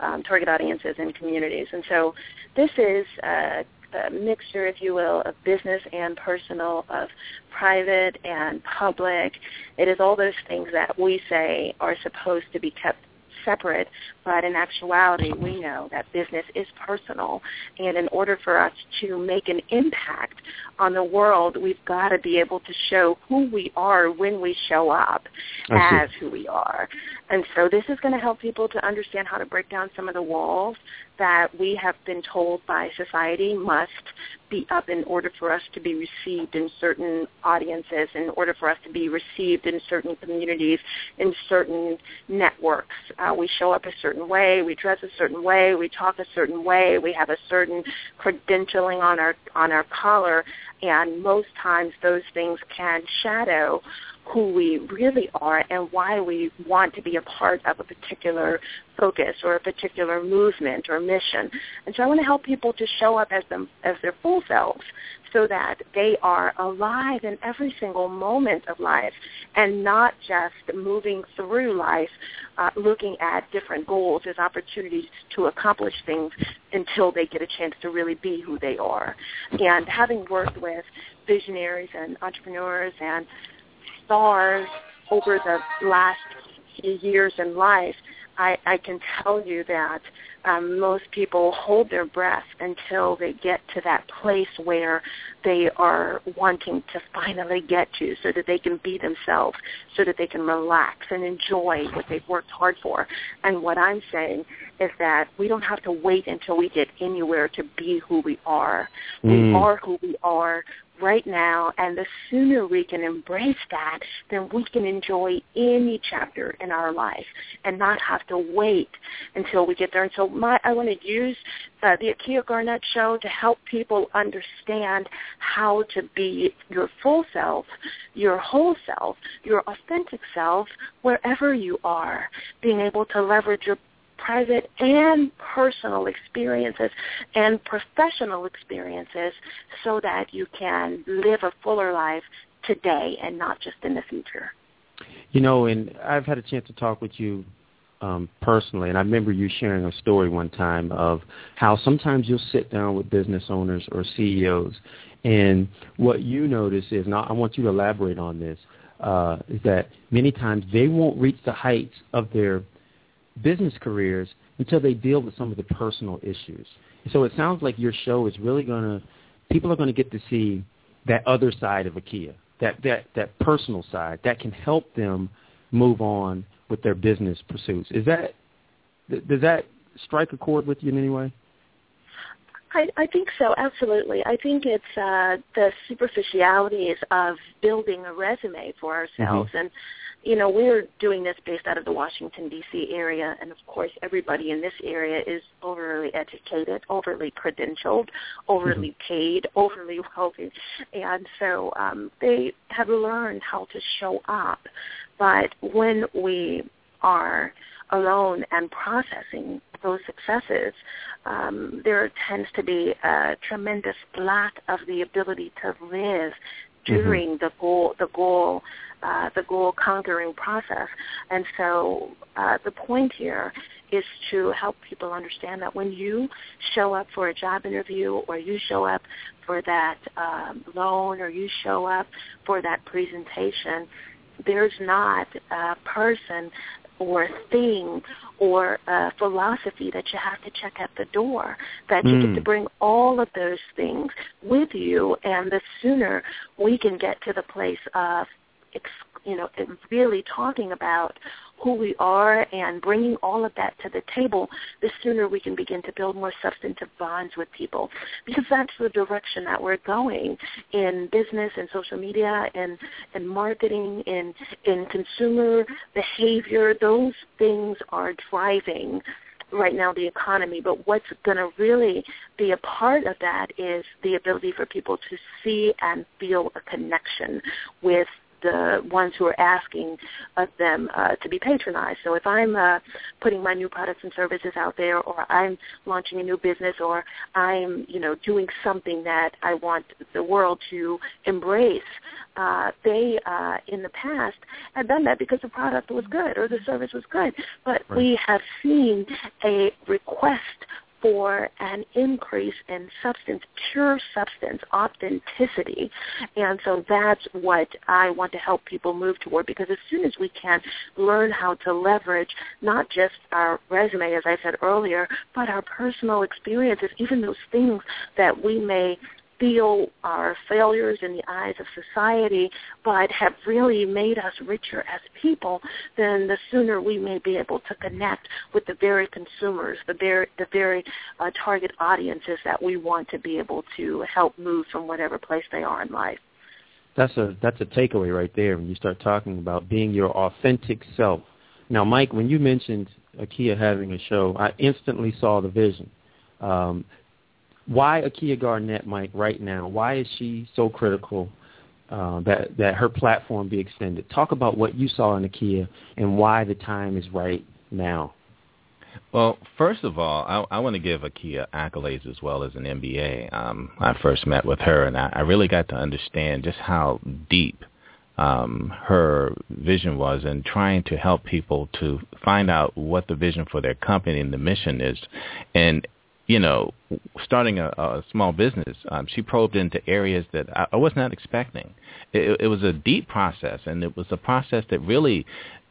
um, target audiences and communities. And so this is uh, a mixture, if you will, of business and personal, of private and public. It is all those things that we say are supposed to be kept separate, but in actuality, we know that business is personal. And in order for us to make an impact on the world, we've got to be able to show who we are when we show up as who we are. And so this is going to help people to understand how to break down some of the walls that we have been told by society must be up in order for us to be received in certain audiences, in order for us to be received in certain communities, in certain networks. Uh, we show up a certain way, we dress a certain way, we talk a certain way, we have a certain credentialing on our on our collar, and most times those things can shadow who we really are and why we want to be a part of a particular focus or a particular movement or mission. And so I want to help people to show up as them as their full selves so that they are alive in every single moment of life and not just moving through life uh, looking at different goals as opportunities to accomplish things until they get a chance to really be who they are. And having worked with visionaries and entrepreneurs and stars over the last few years in life, I, I can tell you that um, most people hold their breath until they get to that place where they are wanting to finally get to so that they can be themselves, so that they can relax and enjoy what they've worked hard for. And what I'm saying is that we don't have to wait until we get anywhere to be who we are. Mm. We are who we are right now, and the sooner we can embrace that, then we can enjoy any chapter in our life and not have to wait until we get there. And so my, I want to use uh, the Akia Garnett Show to help people understand how to be your full self, your whole self, your authentic self, wherever you are, being able to leverage your private and personal experiences and professional experiences so that you can live a fuller life today and not just in the future. You know, and I've had a chance to talk with you um, personally, and I remember you sharing a story one time of how sometimes you'll sit down with business owners or CEOs, and what you notice is, and I want you to elaborate on this, uh, is that many times they won't reach the heights of their business careers until they deal with some of the personal issues. So it sounds like your show is really going to, people are going to get to see that other side of Akia, that, that, that personal side that can help them move on with their business pursuits. Is that, does that strike a chord with you in any way? I, I think so, absolutely. I think it's uh, the superficialities of building a resume for ourselves, mm-hmm. and you know, we're doing this based out of the Washington, D.C. area, and of course everybody in this area is overly educated, overly credentialed, overly mm-hmm. paid, overly wealthy, and so um, they have learned how to show up. But when we are alone and processing those successes, um, there tends to be a tremendous lack of the ability to live during mm-hmm. the goal the goal uh, the goal conquering process. And so uh, the point here is to help people understand that when you show up for a job interview or you show up for that um, loan or you show up for that presentation, there's not a person or a thing or a philosophy that you have to check at the door. That you mm. get to hmm. bring all of those things with you, and the sooner we can get to the place of you know, really talking about who we are and bringing all of that to the table, the sooner we can begin to build more substantive bonds with people. Because that's the direction that we're going in business and social media and, and marketing and in consumer behavior. Those things are driving right now the economy, but what's going to really be a part of that is the ability for people to see and feel a connection with the ones who are asking of them uh, to be patronized. So if I'm uh, putting my new products and services out there, or I'm launching a new business, or I'm you know doing something that I want the world to embrace, uh, they uh, in the past had done that because the product was good or the service was good. But right. we have seen a request for an increase in substance, pure substance, authenticity. And so that's what I want to help people move toward because as soon as we can learn how to leverage not just our resume, as I said earlier, but our personal experiences, even those things that we may feel our failures in the eyes of society, but have really made us richer as people, then the sooner we may be able to connect with the very consumers, the very, the very uh, target audiences that we want to be able to help move from whatever place they are in life. That's a that's a takeaway right there when you start talking about being your authentic self. Now, Mike, when you mentioned Akia having a show, I instantly saw the vision. Um, why Akia Garnett, Mike, right now? Why is she so critical uh, that that her platform be extended? Talk about what you saw in Akia and why the time is right now. Well, first of all, I, I want to give Akia accolades as well as an MBA. Um, I first met with her, and I, I really got to understand just how deep um, her vision was in trying to help people to find out what the vision for their company and the mission is. And you know, starting a, a small business, um, she probed into areas that I, I was not expecting. It, it was a deep process, and it was a process that really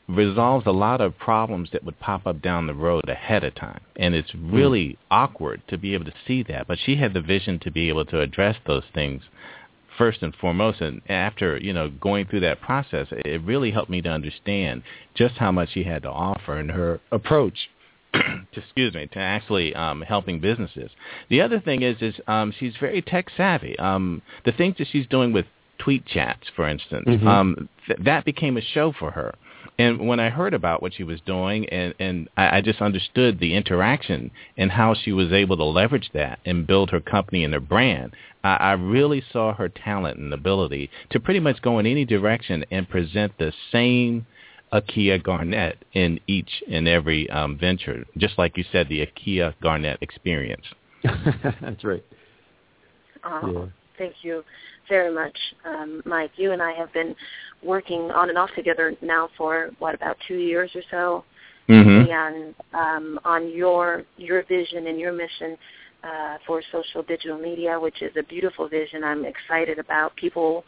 resolves a lot of problems that would pop up down the road ahead of time. And it's hmm. really mm. awkward to be able to see that. But she had the vision to be able to address those things first and foremost. And after, you know, going through that process, it really helped me to understand just how much she had to offer in her approach excuse me, to actually um, helping businesses. The other thing is, is um, she's very tech savvy. Um, the things that she's doing with tweet chats, for instance, mm-hmm. um, th- that became a show for her. And when I heard about what she was doing, and, and I, I just understood the interaction and how she was able to leverage that and build her company and her brand, I, I really saw her talent and ability to pretty much go in any direction and present the same Akia Garnett in each and every um, venture, just like you said, the Akia Garnett experience. That's right. Oh, yeah. Thank you very much, um, Mike. You and I have been working on and off together now for what about two years or so, mm-hmm. and um, on your your vision and your mission uh, for social digital media, which is a beautiful vision. I'm excited about people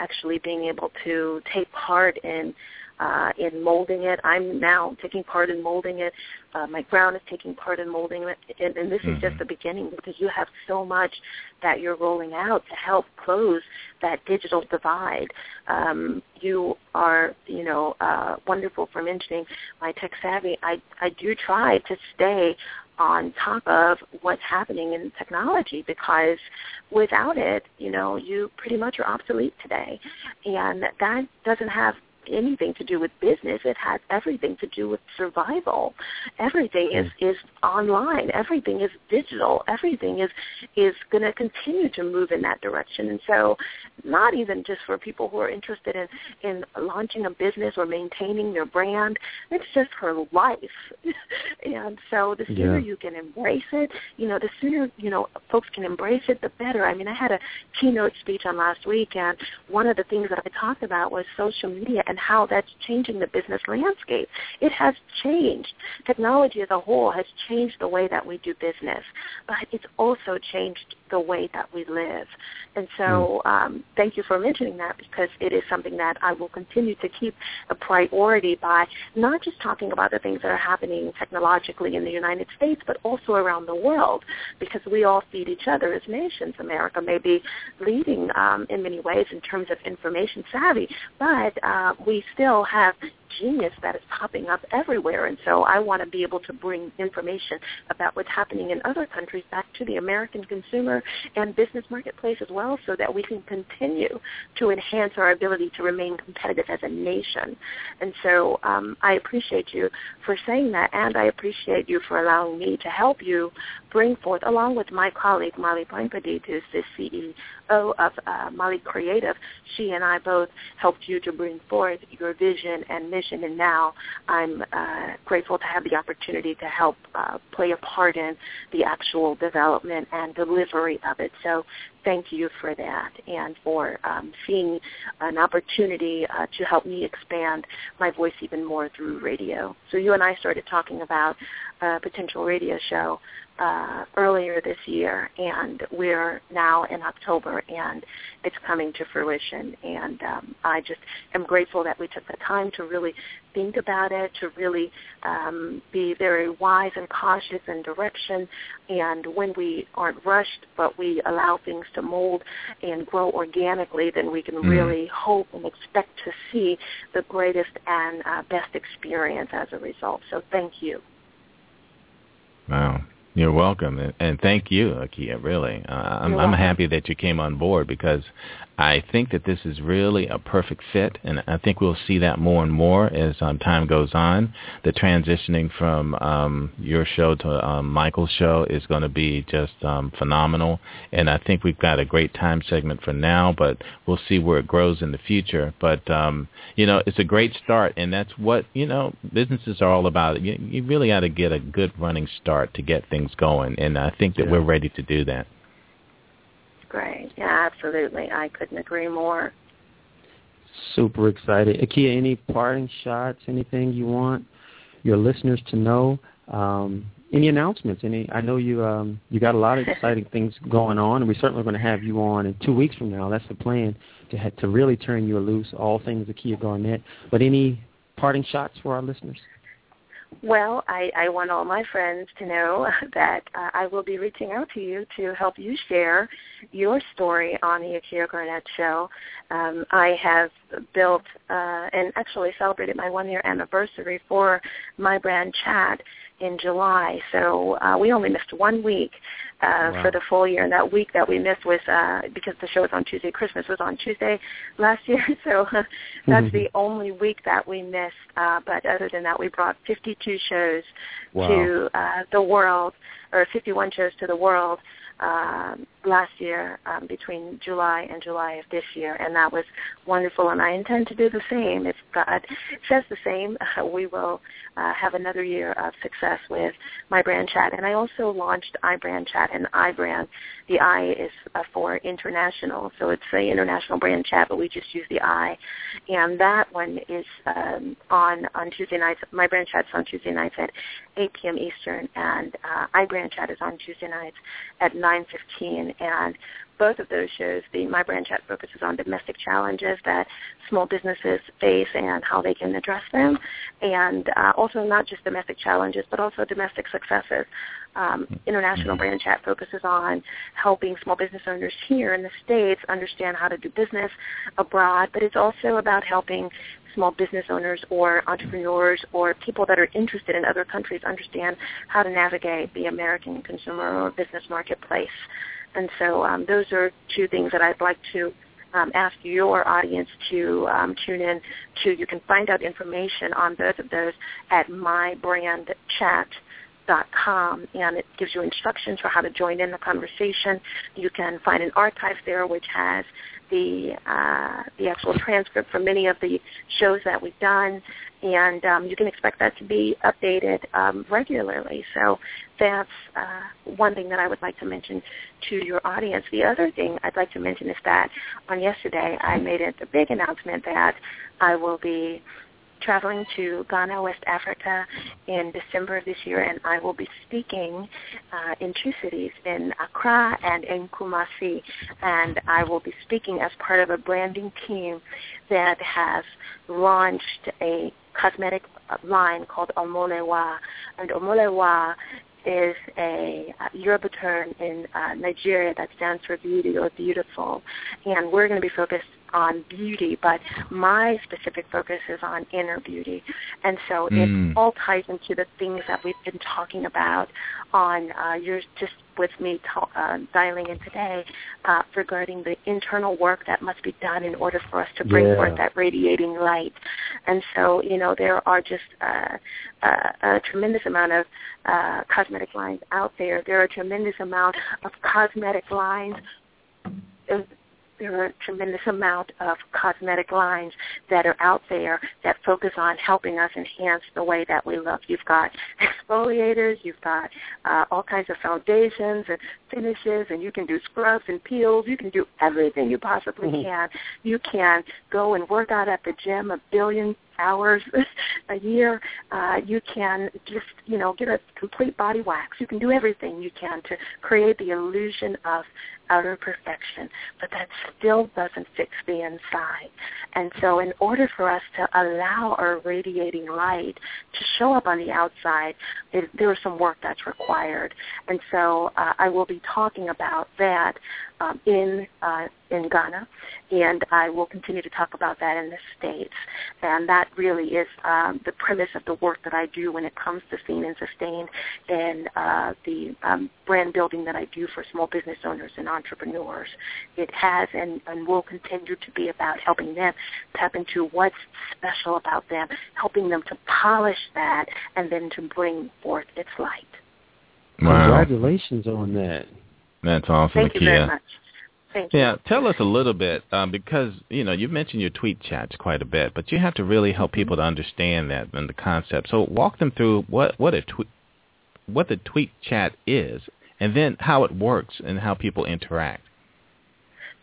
actually being able to take part in uh, in molding it. I'm now taking part in molding it. Uh, Mike Brown is taking part in molding it, and, and this mm-hmm. is just mm-hmm. the beginning because you have so much that you're rolling out to help close that digital divide. Um, you are, you know, uh, wonderful for mentioning my tech savvy. I I do try to stay on top of what's happening in technology because without it, you know, you pretty much are obsolete today. And that doesn't have anything to do with business. It has everything to do with survival. Everything is is online. Everything is digital. Everything is is going to continue to move in that direction. And so, not even just for people who are interested in in launching a business or maintaining their brand. It's just for life. and so, the sooner Yeah. you can embrace it, you know, the sooner you know folks can embrace it, the better. I mean, I had a keynote speech on last week, and one of the things that I talked about was social media and how that's changing the business landscape. It has changed. Technology as a whole has changed the way that we do business, but it's also changed the way that we live. And so um, thank you for mentioning that because it is something that I will continue to keep a priority by not just talking about the things that are happening technologically in the United States, but also around the world because we all feed each other as nations. America may be leading um, in many ways in terms of information savvy, but uh, we still have genius that is popping up everywhere. And so I want to be able to bring information about what's happening in other countries back to the American consumer and business marketplace as well so that we can continue to enhance our ability to remain competitive as a nation. And so um, I appreciate you for saying that, and I appreciate you for allowing me to help you bring forth, along with my colleague, Molly Blankpadit, who's the CEO of uh, Molly Creative. She and I both helped you to bring forth your vision and mission, and now I'm uh, grateful to have the opportunity to help uh, play a part in the actual development and delivery of it. So thank you for that and for um, seeing an opportunity uh, to help me expand my voice even more through radio. So you and I started talking about a potential radio show uh, earlier this year, and we're now in October, and it's coming to fruition. And um, I just am grateful that we took the time to really think about it, to really um, be very wise and cautious in direction. And when we aren't rushed, but we allow things to mold and grow organically, then we can Mhm. really hope and expect to see the greatest and uh, best experience as a result. So thank you. Wow. You're welcome, and, and thank you, Akia. Really, uh, I'm, I'm happy that you came on board because I think that this is really a perfect fit, and I think we'll see that more and more as um, time goes on. The transitioning from um, your show to um, Michael's show is going to be just um, phenomenal, and I think we've got a great time segment for now, but we'll see where it grows in the future. But um, you know, it's a great start, and that's what you know businesses are all about. You, you really got to get a good running start to get things going, and I think that Yeah. we're ready to do that. Great. Yeah, absolutely. I couldn't agree more. Super excited. Akia, any parting shots, anything you want your listeners to know? Um, any announcements? Any? I know you um, you got a lot of exciting things going on, and we're certainly going to have you on in two weeks from now. That's the plan to ha- to really turn you loose, all things Akia Garnett. But any parting shots for our listeners? Well, I, I want all my friends to know that uh, I will be reaching out to you to help you share your story on the Akia Garnett Show. Um, I have built uh, and actually celebrated my one-year anniversary for my brand Chat in July. So uh, we only missed one week uh, Wow. for the full year, and that week that we missed was uh, because the show was on Tuesday. Christmas was on Tuesday last year, so uh, that's Mhm. the only week that we missed. Uh, but other than that, we brought 52 shows Wow. to uh, the world, or 51 shows to the world um, last year um, between July and July of this year, and that was wonderful. And I intend to do the same. If God says the same, we will uh, have another year of success with my brand chat. And I also launched iBrand Chat and iBrand. The I is uh, for international, so it's the international brand chat, but we just use the I. And that one is um, on on Tuesday nights. My brand chat's on Tuesday nights at 8 p.m. Eastern, and uh, iBrand Chat is on Tuesday nights at 9:15. And both of those shows, the My Brand Chat focuses on domestic challenges that small businesses face and how they can address them, and uh, also not just domestic challenges, but also domestic successes. Um, International Brand Chat focuses on helping small business owners here in the States understand how to do business abroad, but it's also about helping small business owners or entrepreneurs or people that are interested in other countries understand how to navigate the American consumer or business marketplace. And so um, those are two things that I'd like to um, ask your audience to um, tune in to. You can find out information on both of those at mybrandchat.com, and it gives you instructions for how to join in the conversation. You can find an archive there which has the uh, the actual transcript for many of the shows that we've done, and um, you can expect that to be updated um, regularly. So that's uh, one thing that I would like to mention to your audience. The other thing I'd like to mention is that on yesterday I made a, a big announcement that I will be traveling to Ghana, West Africa in December of this year, and I will be speaking uh, in two cities, in Accra and in Kumasi. And I will be speaking as part of a branding team that has launched a cosmetic line called Omolewa. And Omolewa is a uh, Yoruba term in uh, Nigeria that stands for beauty or beautiful. And we're going to be focused on beauty, but my specific focus is on inner beauty. And so Mm. it all ties into the things that we've been talking about on uh, your just with me ta- uh, dialing in today uh, regarding the internal work that must be done in order for us to bring Yeah. forth that radiating light. And so, you know, there are just uh, uh, a tremendous amount of uh, cosmetic lines out there. There are a tremendous amount of cosmetic lines there are a tremendous amount of cosmetic lines that are out there that focus on helping us enhance the way that we look. You've got exfoliators, you've got uh, all kinds of foundations and finishes, and you can do scrubs and peels. You can do everything you possibly Mhm. can. You can go and work out at the gym a billion hours a year. Uh, you can just, you know, get a complete body wax. You can do everything you can to create the illusion of outer perfection, but that still doesn't fix the inside. And so in order for us to allow our radiating light to show up on the outside, it, there is some work that's required. And so uh, I will be talking about that um, in uh, in Ghana, and I will continue to talk about that in the States. And that really is um, the premise of the work that I do when it comes to seen and sustained and uh, the um, brand building that I do for small business owners and entrepreneurs. It has and, and will continue to be about helping them tap into what's special about them, helping them to polish that, and then to bring forth its light. Wow. Congratulations on that. That's awesome, Thank you very much. Thank you. Yeah, tell us a little bit um, because you know you've mentioned your tweet chats quite a bit, but you have to really help people to understand that and the concept. So walk them through what what a tweet what the tweet chat is, and then how it works and how people interact.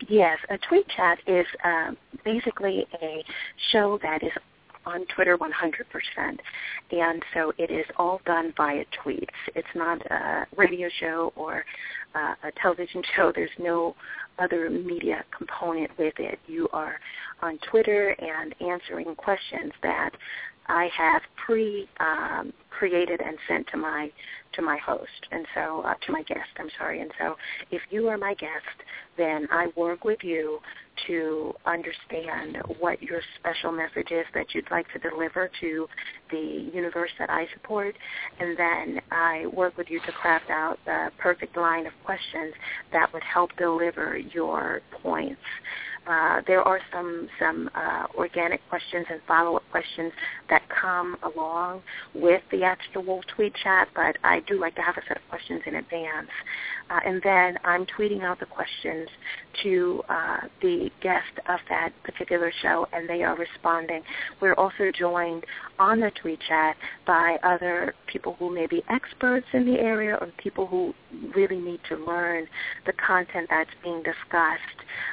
Yes, a tweet chat is um, basically a show that is on Twitter 100%. And so it is all done via tweets. It's not a radio show or uh, a television show. There's no other media component with it. You are on Twitter and answering questions that I have pre um, created and sent to my to my host and so uh, to my guest. I'm sorry. And so if you are my guest, then I work with you to understand what your special message is that you'd like to deliver to the universe that I support, and then I work with you to craft out the perfect line of questions that would help deliver your points. Uh, there are some some uh, organic questions and follow-up questions that come along with the actual tweet chat, but I do like to have a set of questions in advance. Uh, and then I'm tweeting out the questions to uh, the guest of that particular show, and they are responding. We're also joined on the tweet chat by other people who may be experts in the area or people who really need to learn the content that's being discussed.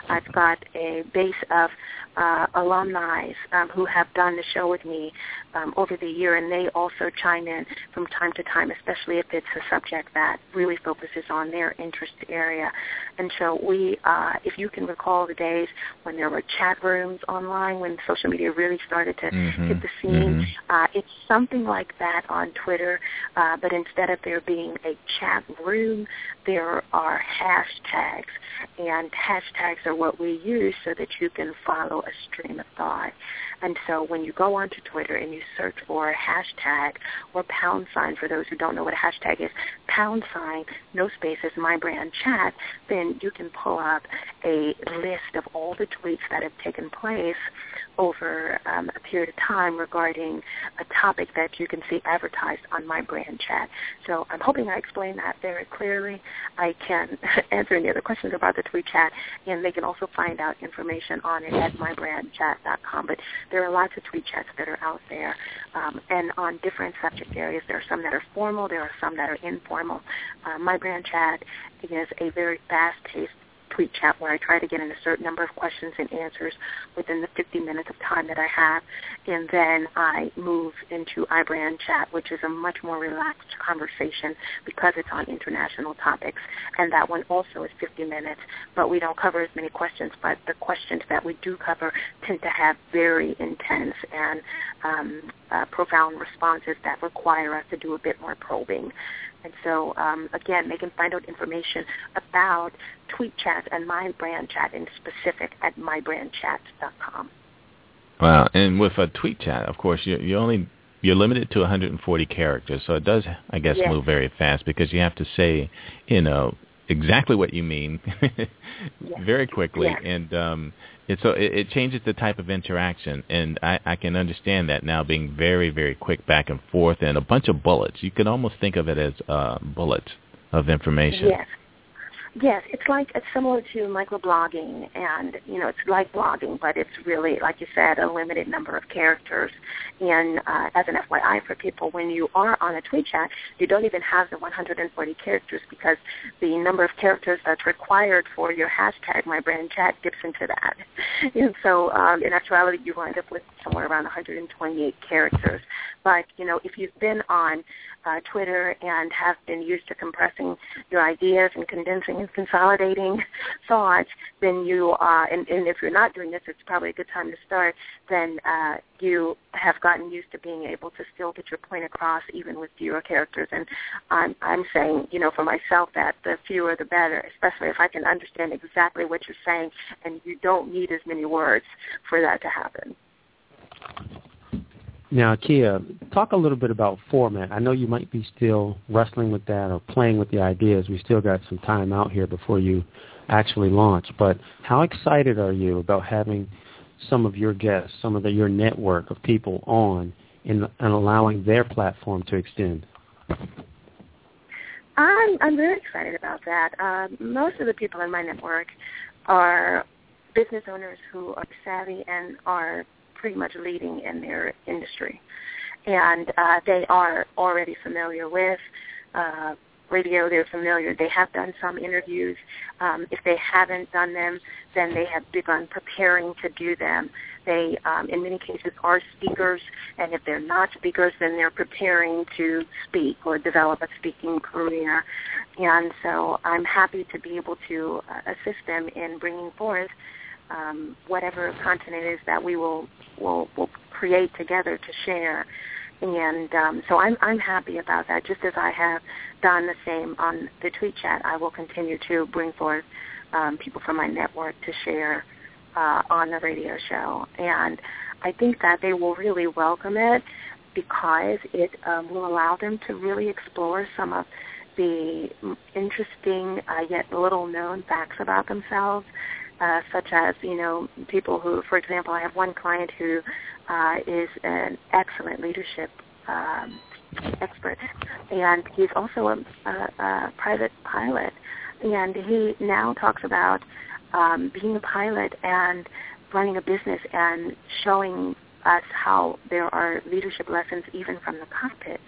I've got a base of uh, alumni um, who have done the show with me um, over the year, and they also chime in from time to time, especially if it's a subject that really focuses on their interest area. And so we, uh, if you can recall the days when there were chat rooms online, when social media really started to Mhm, hit the scene, mhm. uh, it's something like that on Twitter, uh, but instead of there being a chat room, there are hashtags, and hashtags are what we use so that you can follow a stream of thought. And so when you you go onto Twitter and you search for hashtag or pound sign, for those who don't know what a hashtag is, pound sign, no spaces, my brand chat, then you can pull up a list of all the tweets that have taken place over um, a period of time regarding a topic that you can see advertised on my brand chat. So I'm hoping I explained that very clearly. I can answer any other questions about the tweet chat, and they can also find out information on it at mybrandchat.com. But there are lots of tweet chats that are out there, um, and on different subject areas. There are some that are formal. There are some that are informal. Uh, my brand chat is a very fast-paced tweet chat where I try to get in a certain number of questions and answers within the 50 minutes of time that I have. And then I move into iBrand chat, which is a much more relaxed conversation because it's on international topics. And that one also is 50 minutes, but we don't cover as many questions. But the questions that we do cover tend to have very intense and um, uh, profound responses that require us to do a bit more probing. And so, um, again, they can find out information about Tweet Chat and My Brand Chat in specific at mybrandchat.com. Wow, and with a Tweet Chat, of course, you you only you're limited to 140 characters, so it does, I guess, yes. move very fast because you have to say, you know, exactly what you mean yes. very quickly, yes. and um, it, so it, it changes the type of interaction, and I, I can understand that now being very, very quick back and forth, and a bunch of bullets. You can almost think of it as uh, bullets of information. Yes. Yes, it's like it's similar to microblogging, and you know it's like blogging, but it's really, like you said, a limited number of characters. And uh, as an FYI for people, when you are on a tweet chat, you don't even have the 140 characters because the number of characters that's required for your hashtag My Brand Chat dips into that. And so, um, in actuality, you wind up with somewhere around 128 characters. But you know, if you've been on uh, Twitter and have been used to compressing your ideas and condensing and consolidating thoughts, then you, uh, and, and if you're not doing this, it's probably a good time to start, then uh, you have gotten used to being able to still get your point across even with fewer characters. And I'm, I'm saying, you know, for myself that the fewer the better, especially if I can understand exactly what you're saying and you don't need as many words for that to happen. Now, Kia, talk a little bit about format. I know you might be still wrestling with that or playing with the ideas. We still got some time out here before you actually launch. But how excited are you about having some of your guests, some of the, your network of people on, and, and allowing their platform to extend? I'm I'm very excited about that. Uh, most of the people in my network are business owners who are savvy and are pretty much leading in their industry. And uh, they are already familiar with uh, radio. They're familiar. They have done some interviews. Um, if they haven't done them, then they have begun preparing to do them. They, um, in many cases, are speakers, and if they're not speakers, then they're preparing to speak or develop a speaking career. And so I'm happy to be able to uh, assist them in bringing forth um, whatever content it is that we will will will create together to share. And um, so I'm I'm happy about that. Just as I have done the same on the tweet chat, I will continue to bring forth um, people from my network to share uh, on the radio show. And I think that they will really welcome it because it um, will allow them to really explore some of the interesting uh, yet little known facts about themselves uh, such as you know people who, for example, I have one client who uh, is an excellent leadership um, expert, and he's also a, a, a private pilot, and he now talks about um, being a pilot and running a business and showing us how there are leadership lessons even from the cockpit.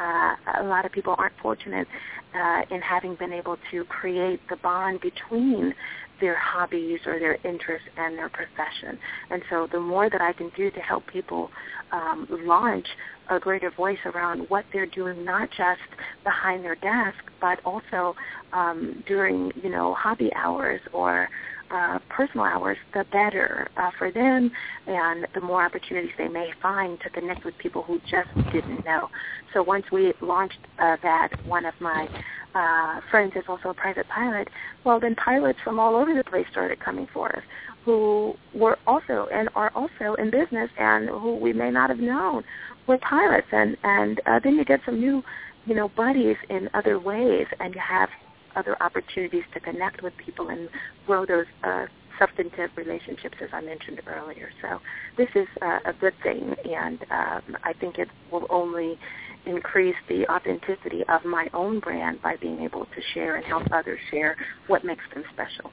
Uh, a lot of people aren't fortunate uh, in having been able to create the bond between their hobbies or their interests and their profession. And so the more that I can do to help people um, launch a greater voice around what they're doing, not just behind their desk, but also um, during, you know, hobby hours or uh, personal hours, the better uh, for them, and the more opportunities they may find to connect with people who just didn't know. So once we launched uh, that, one of my uh, friends is also a private pilot. Well, then pilots from all over the place started coming for us, who were also and are also in business, and who we may not have known were pilots. And and uh, then you get some new, you know, buddies in other ways, and you have other opportunities to connect with people and grow those uh, substantive relationships, as I mentioned earlier. So this is uh, a good thing, and um, I think it will only increase the authenticity of my own brand by being able to share and help others share what makes them special.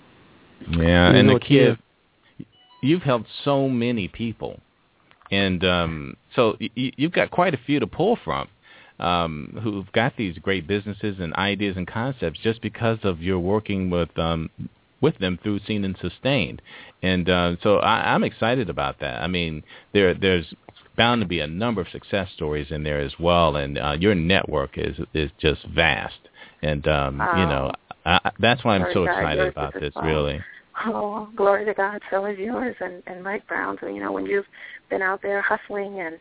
Yeah, and Nakia, you've helped so many people, and um, so y- you've got quite a few to pull from um, who've got these great businesses and ideas and concepts just because of your working with um, with them through Seen and Sustained. And uh, so I, I'm excited about that. I mean, there there's bound to be a number of success stories in there as well, and uh, your network is is just vast. And um, you know, I, that's why I'm so excited yours about this. well. Really. Oh, glory to God. So is yours and, and Mike Brown's. And you know, when you've been out there hustling and,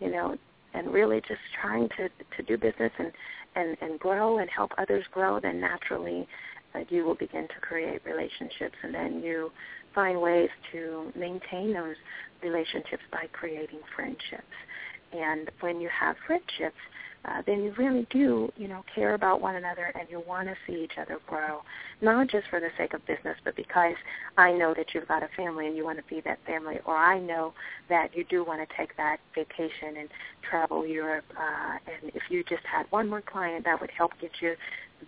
you know, and really just trying to to do business and and and grow and help others grow, then naturally uh, you will begin to create relationships, and then you find ways to maintain those relationships by creating friendships. And when you have friendships, uh, then you really do, you know, care about one another and you want to see each other grow, not just for the sake of business, but because I know that you've got a family and you want to feed that family, or I know that you do want to take that vacation and travel Europe, uh, and if you just had one more client, that would help get you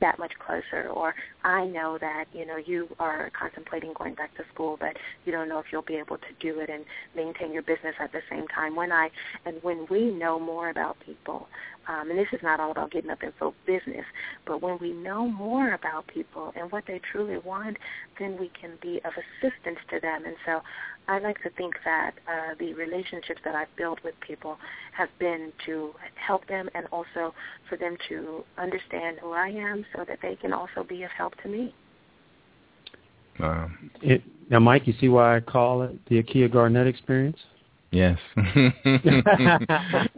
that much closer. Or I know that you know you are contemplating going back to school but you don't know if you'll be able to do it and maintain your business at the same time. When I and when we know more about people um, and this is not all about getting up in folk business but when we know more about people and what they truly want then we can be of assistance to them and so I like to think that uh, the relationships that I've built with people have been to help them and also for them to understand who I am so that they can also be of help to me. Wow. It, now, Mike, you see why I call it the Akia Garnett experience? Yes.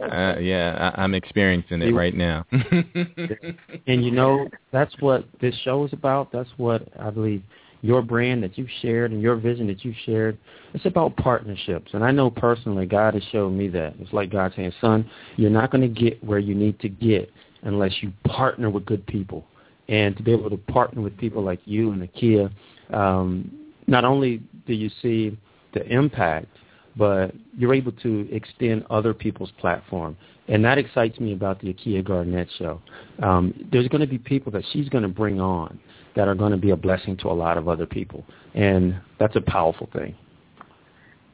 uh, yeah, I, I'm experiencing it right now. and you know, that's what this show is about. That's what I believe your brand that you've shared and your vision that you've shared. It's about partnerships. And I know personally God has showed me that. It's like God saying, son, you're not going to get where you need to get unless you partner with good people. And to be able to partner with people like you and Akia, um, not only do you see the impact, but you're able to extend other people's platform. And that excites me about the Akia Garnett show. Um, there's going to be people that she's going to bring on that are going to be a blessing to a lot of other people. And that's a powerful thing.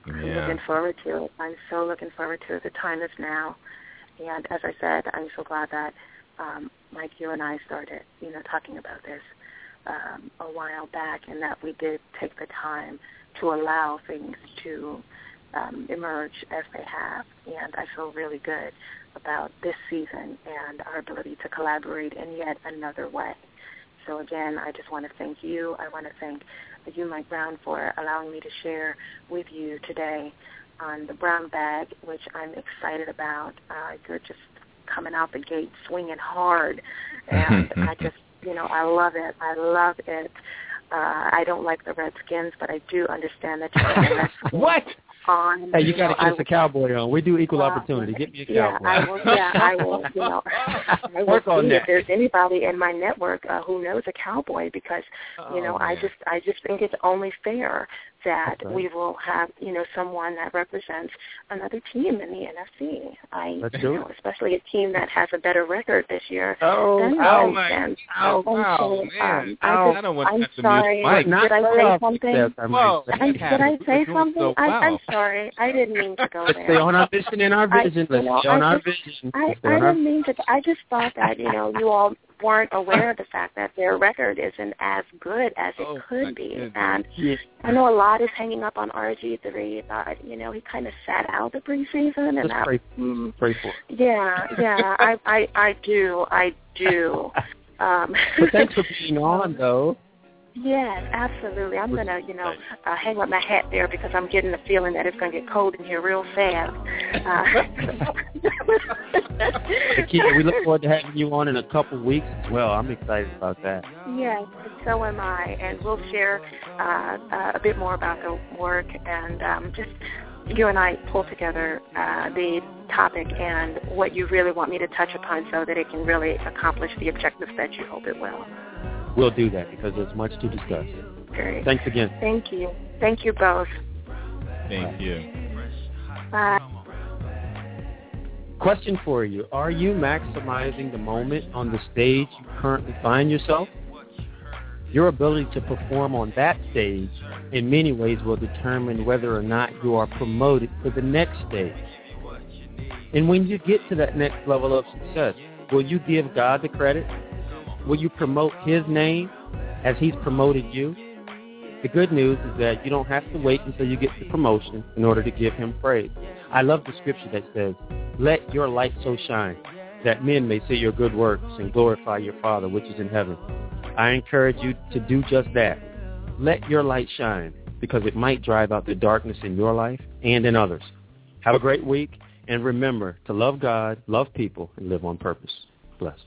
I'm looking forward to it. I'm so looking forward to it. The time is now. And as I said, I'm so glad that um, Mike, you and I started, you know, talking about this um, a while back, and that we did take the time to allow things to um, emerge as they have. And I feel really good about this season and our ability to collaborate in yet another way. So again, I just want to thank you. I want to thank you, Mike Brown, for allowing me to share with you today on the brown bag, which I'm excited about. Uh, you're just coming out the gate swinging hard, and I just, you know, I love it. I love it. Uh, I don't like the Redskins, but I do understand that you're the Redskins What? On. Hey, you got to know, get I us a cowboy on. We do equal Well, opportunity. Get me a yeah, cowboy. I will. Yeah, I will. You know, I will Work on see that. if there's anybody in my network uh, who knows a cowboy because you know Oh, I just I just think it's only fair that That's right. we will have you know someone that represents another team in the NFC. I Let's you do know, especially a team that has a better record this year. Oh, than the ouch. Redskins. Ow, And ow, so, man. um, Ow. I, I just, don't want I'm to abuse sorry. Mike. Did I say something? success, I might say. Did I say something? I, I'm well. Sorry. I didn't mean to go Let's there. stay on our mission and our vision. Let's know, stay on I our just- vision. I, I didn't mean to. I just thought that you know you all weren't aware of the fact that their record isn't as good as it Oh, could be, goodness. and Yeah. I know a lot is hanging up on RG three, but you know he kind of sat out the preseason, and Let's that, pray, mm, pray for it. yeah, yeah, I, I, I do, I do. Um, But thanks for being on, though. Yes, absolutely. I'm gonna, you know, uh, hang up my hat there because I'm getting the feeling that it's gonna get cold in here real fast. Uh, Keita, we look forward to having you on in a couple weeks as well. I'm excited about that. yes, so am I, and we'll share uh, uh, a bit more about the work and um, just you and I pull together uh, the topic and what you really want me to touch upon so that it can really accomplish the objectives that you hope it will. We'll do that because there's much to discuss. Great. Thanks again. Thank you. Thank you both. Thank you. Bye. Question for you. Are you maximizing the moment on the stage you currently find yourself? Your ability to perform on that stage in many ways will determine whether or not you are promoted to the next stage. And when you get to that next level of success, will you give God the credit? Will you promote his name as he's promoted you? The good news is that you don't have to wait until you get the promotion in order to give him praise. I love the scripture that says, let your light so shine that men may see your good works and glorify your Father which is in heaven. I encourage you to do just that. Let your light shine because it might drive out the darkness in your life and in others. Have a great week and remember to love God, love people, and live on purpose. Bless.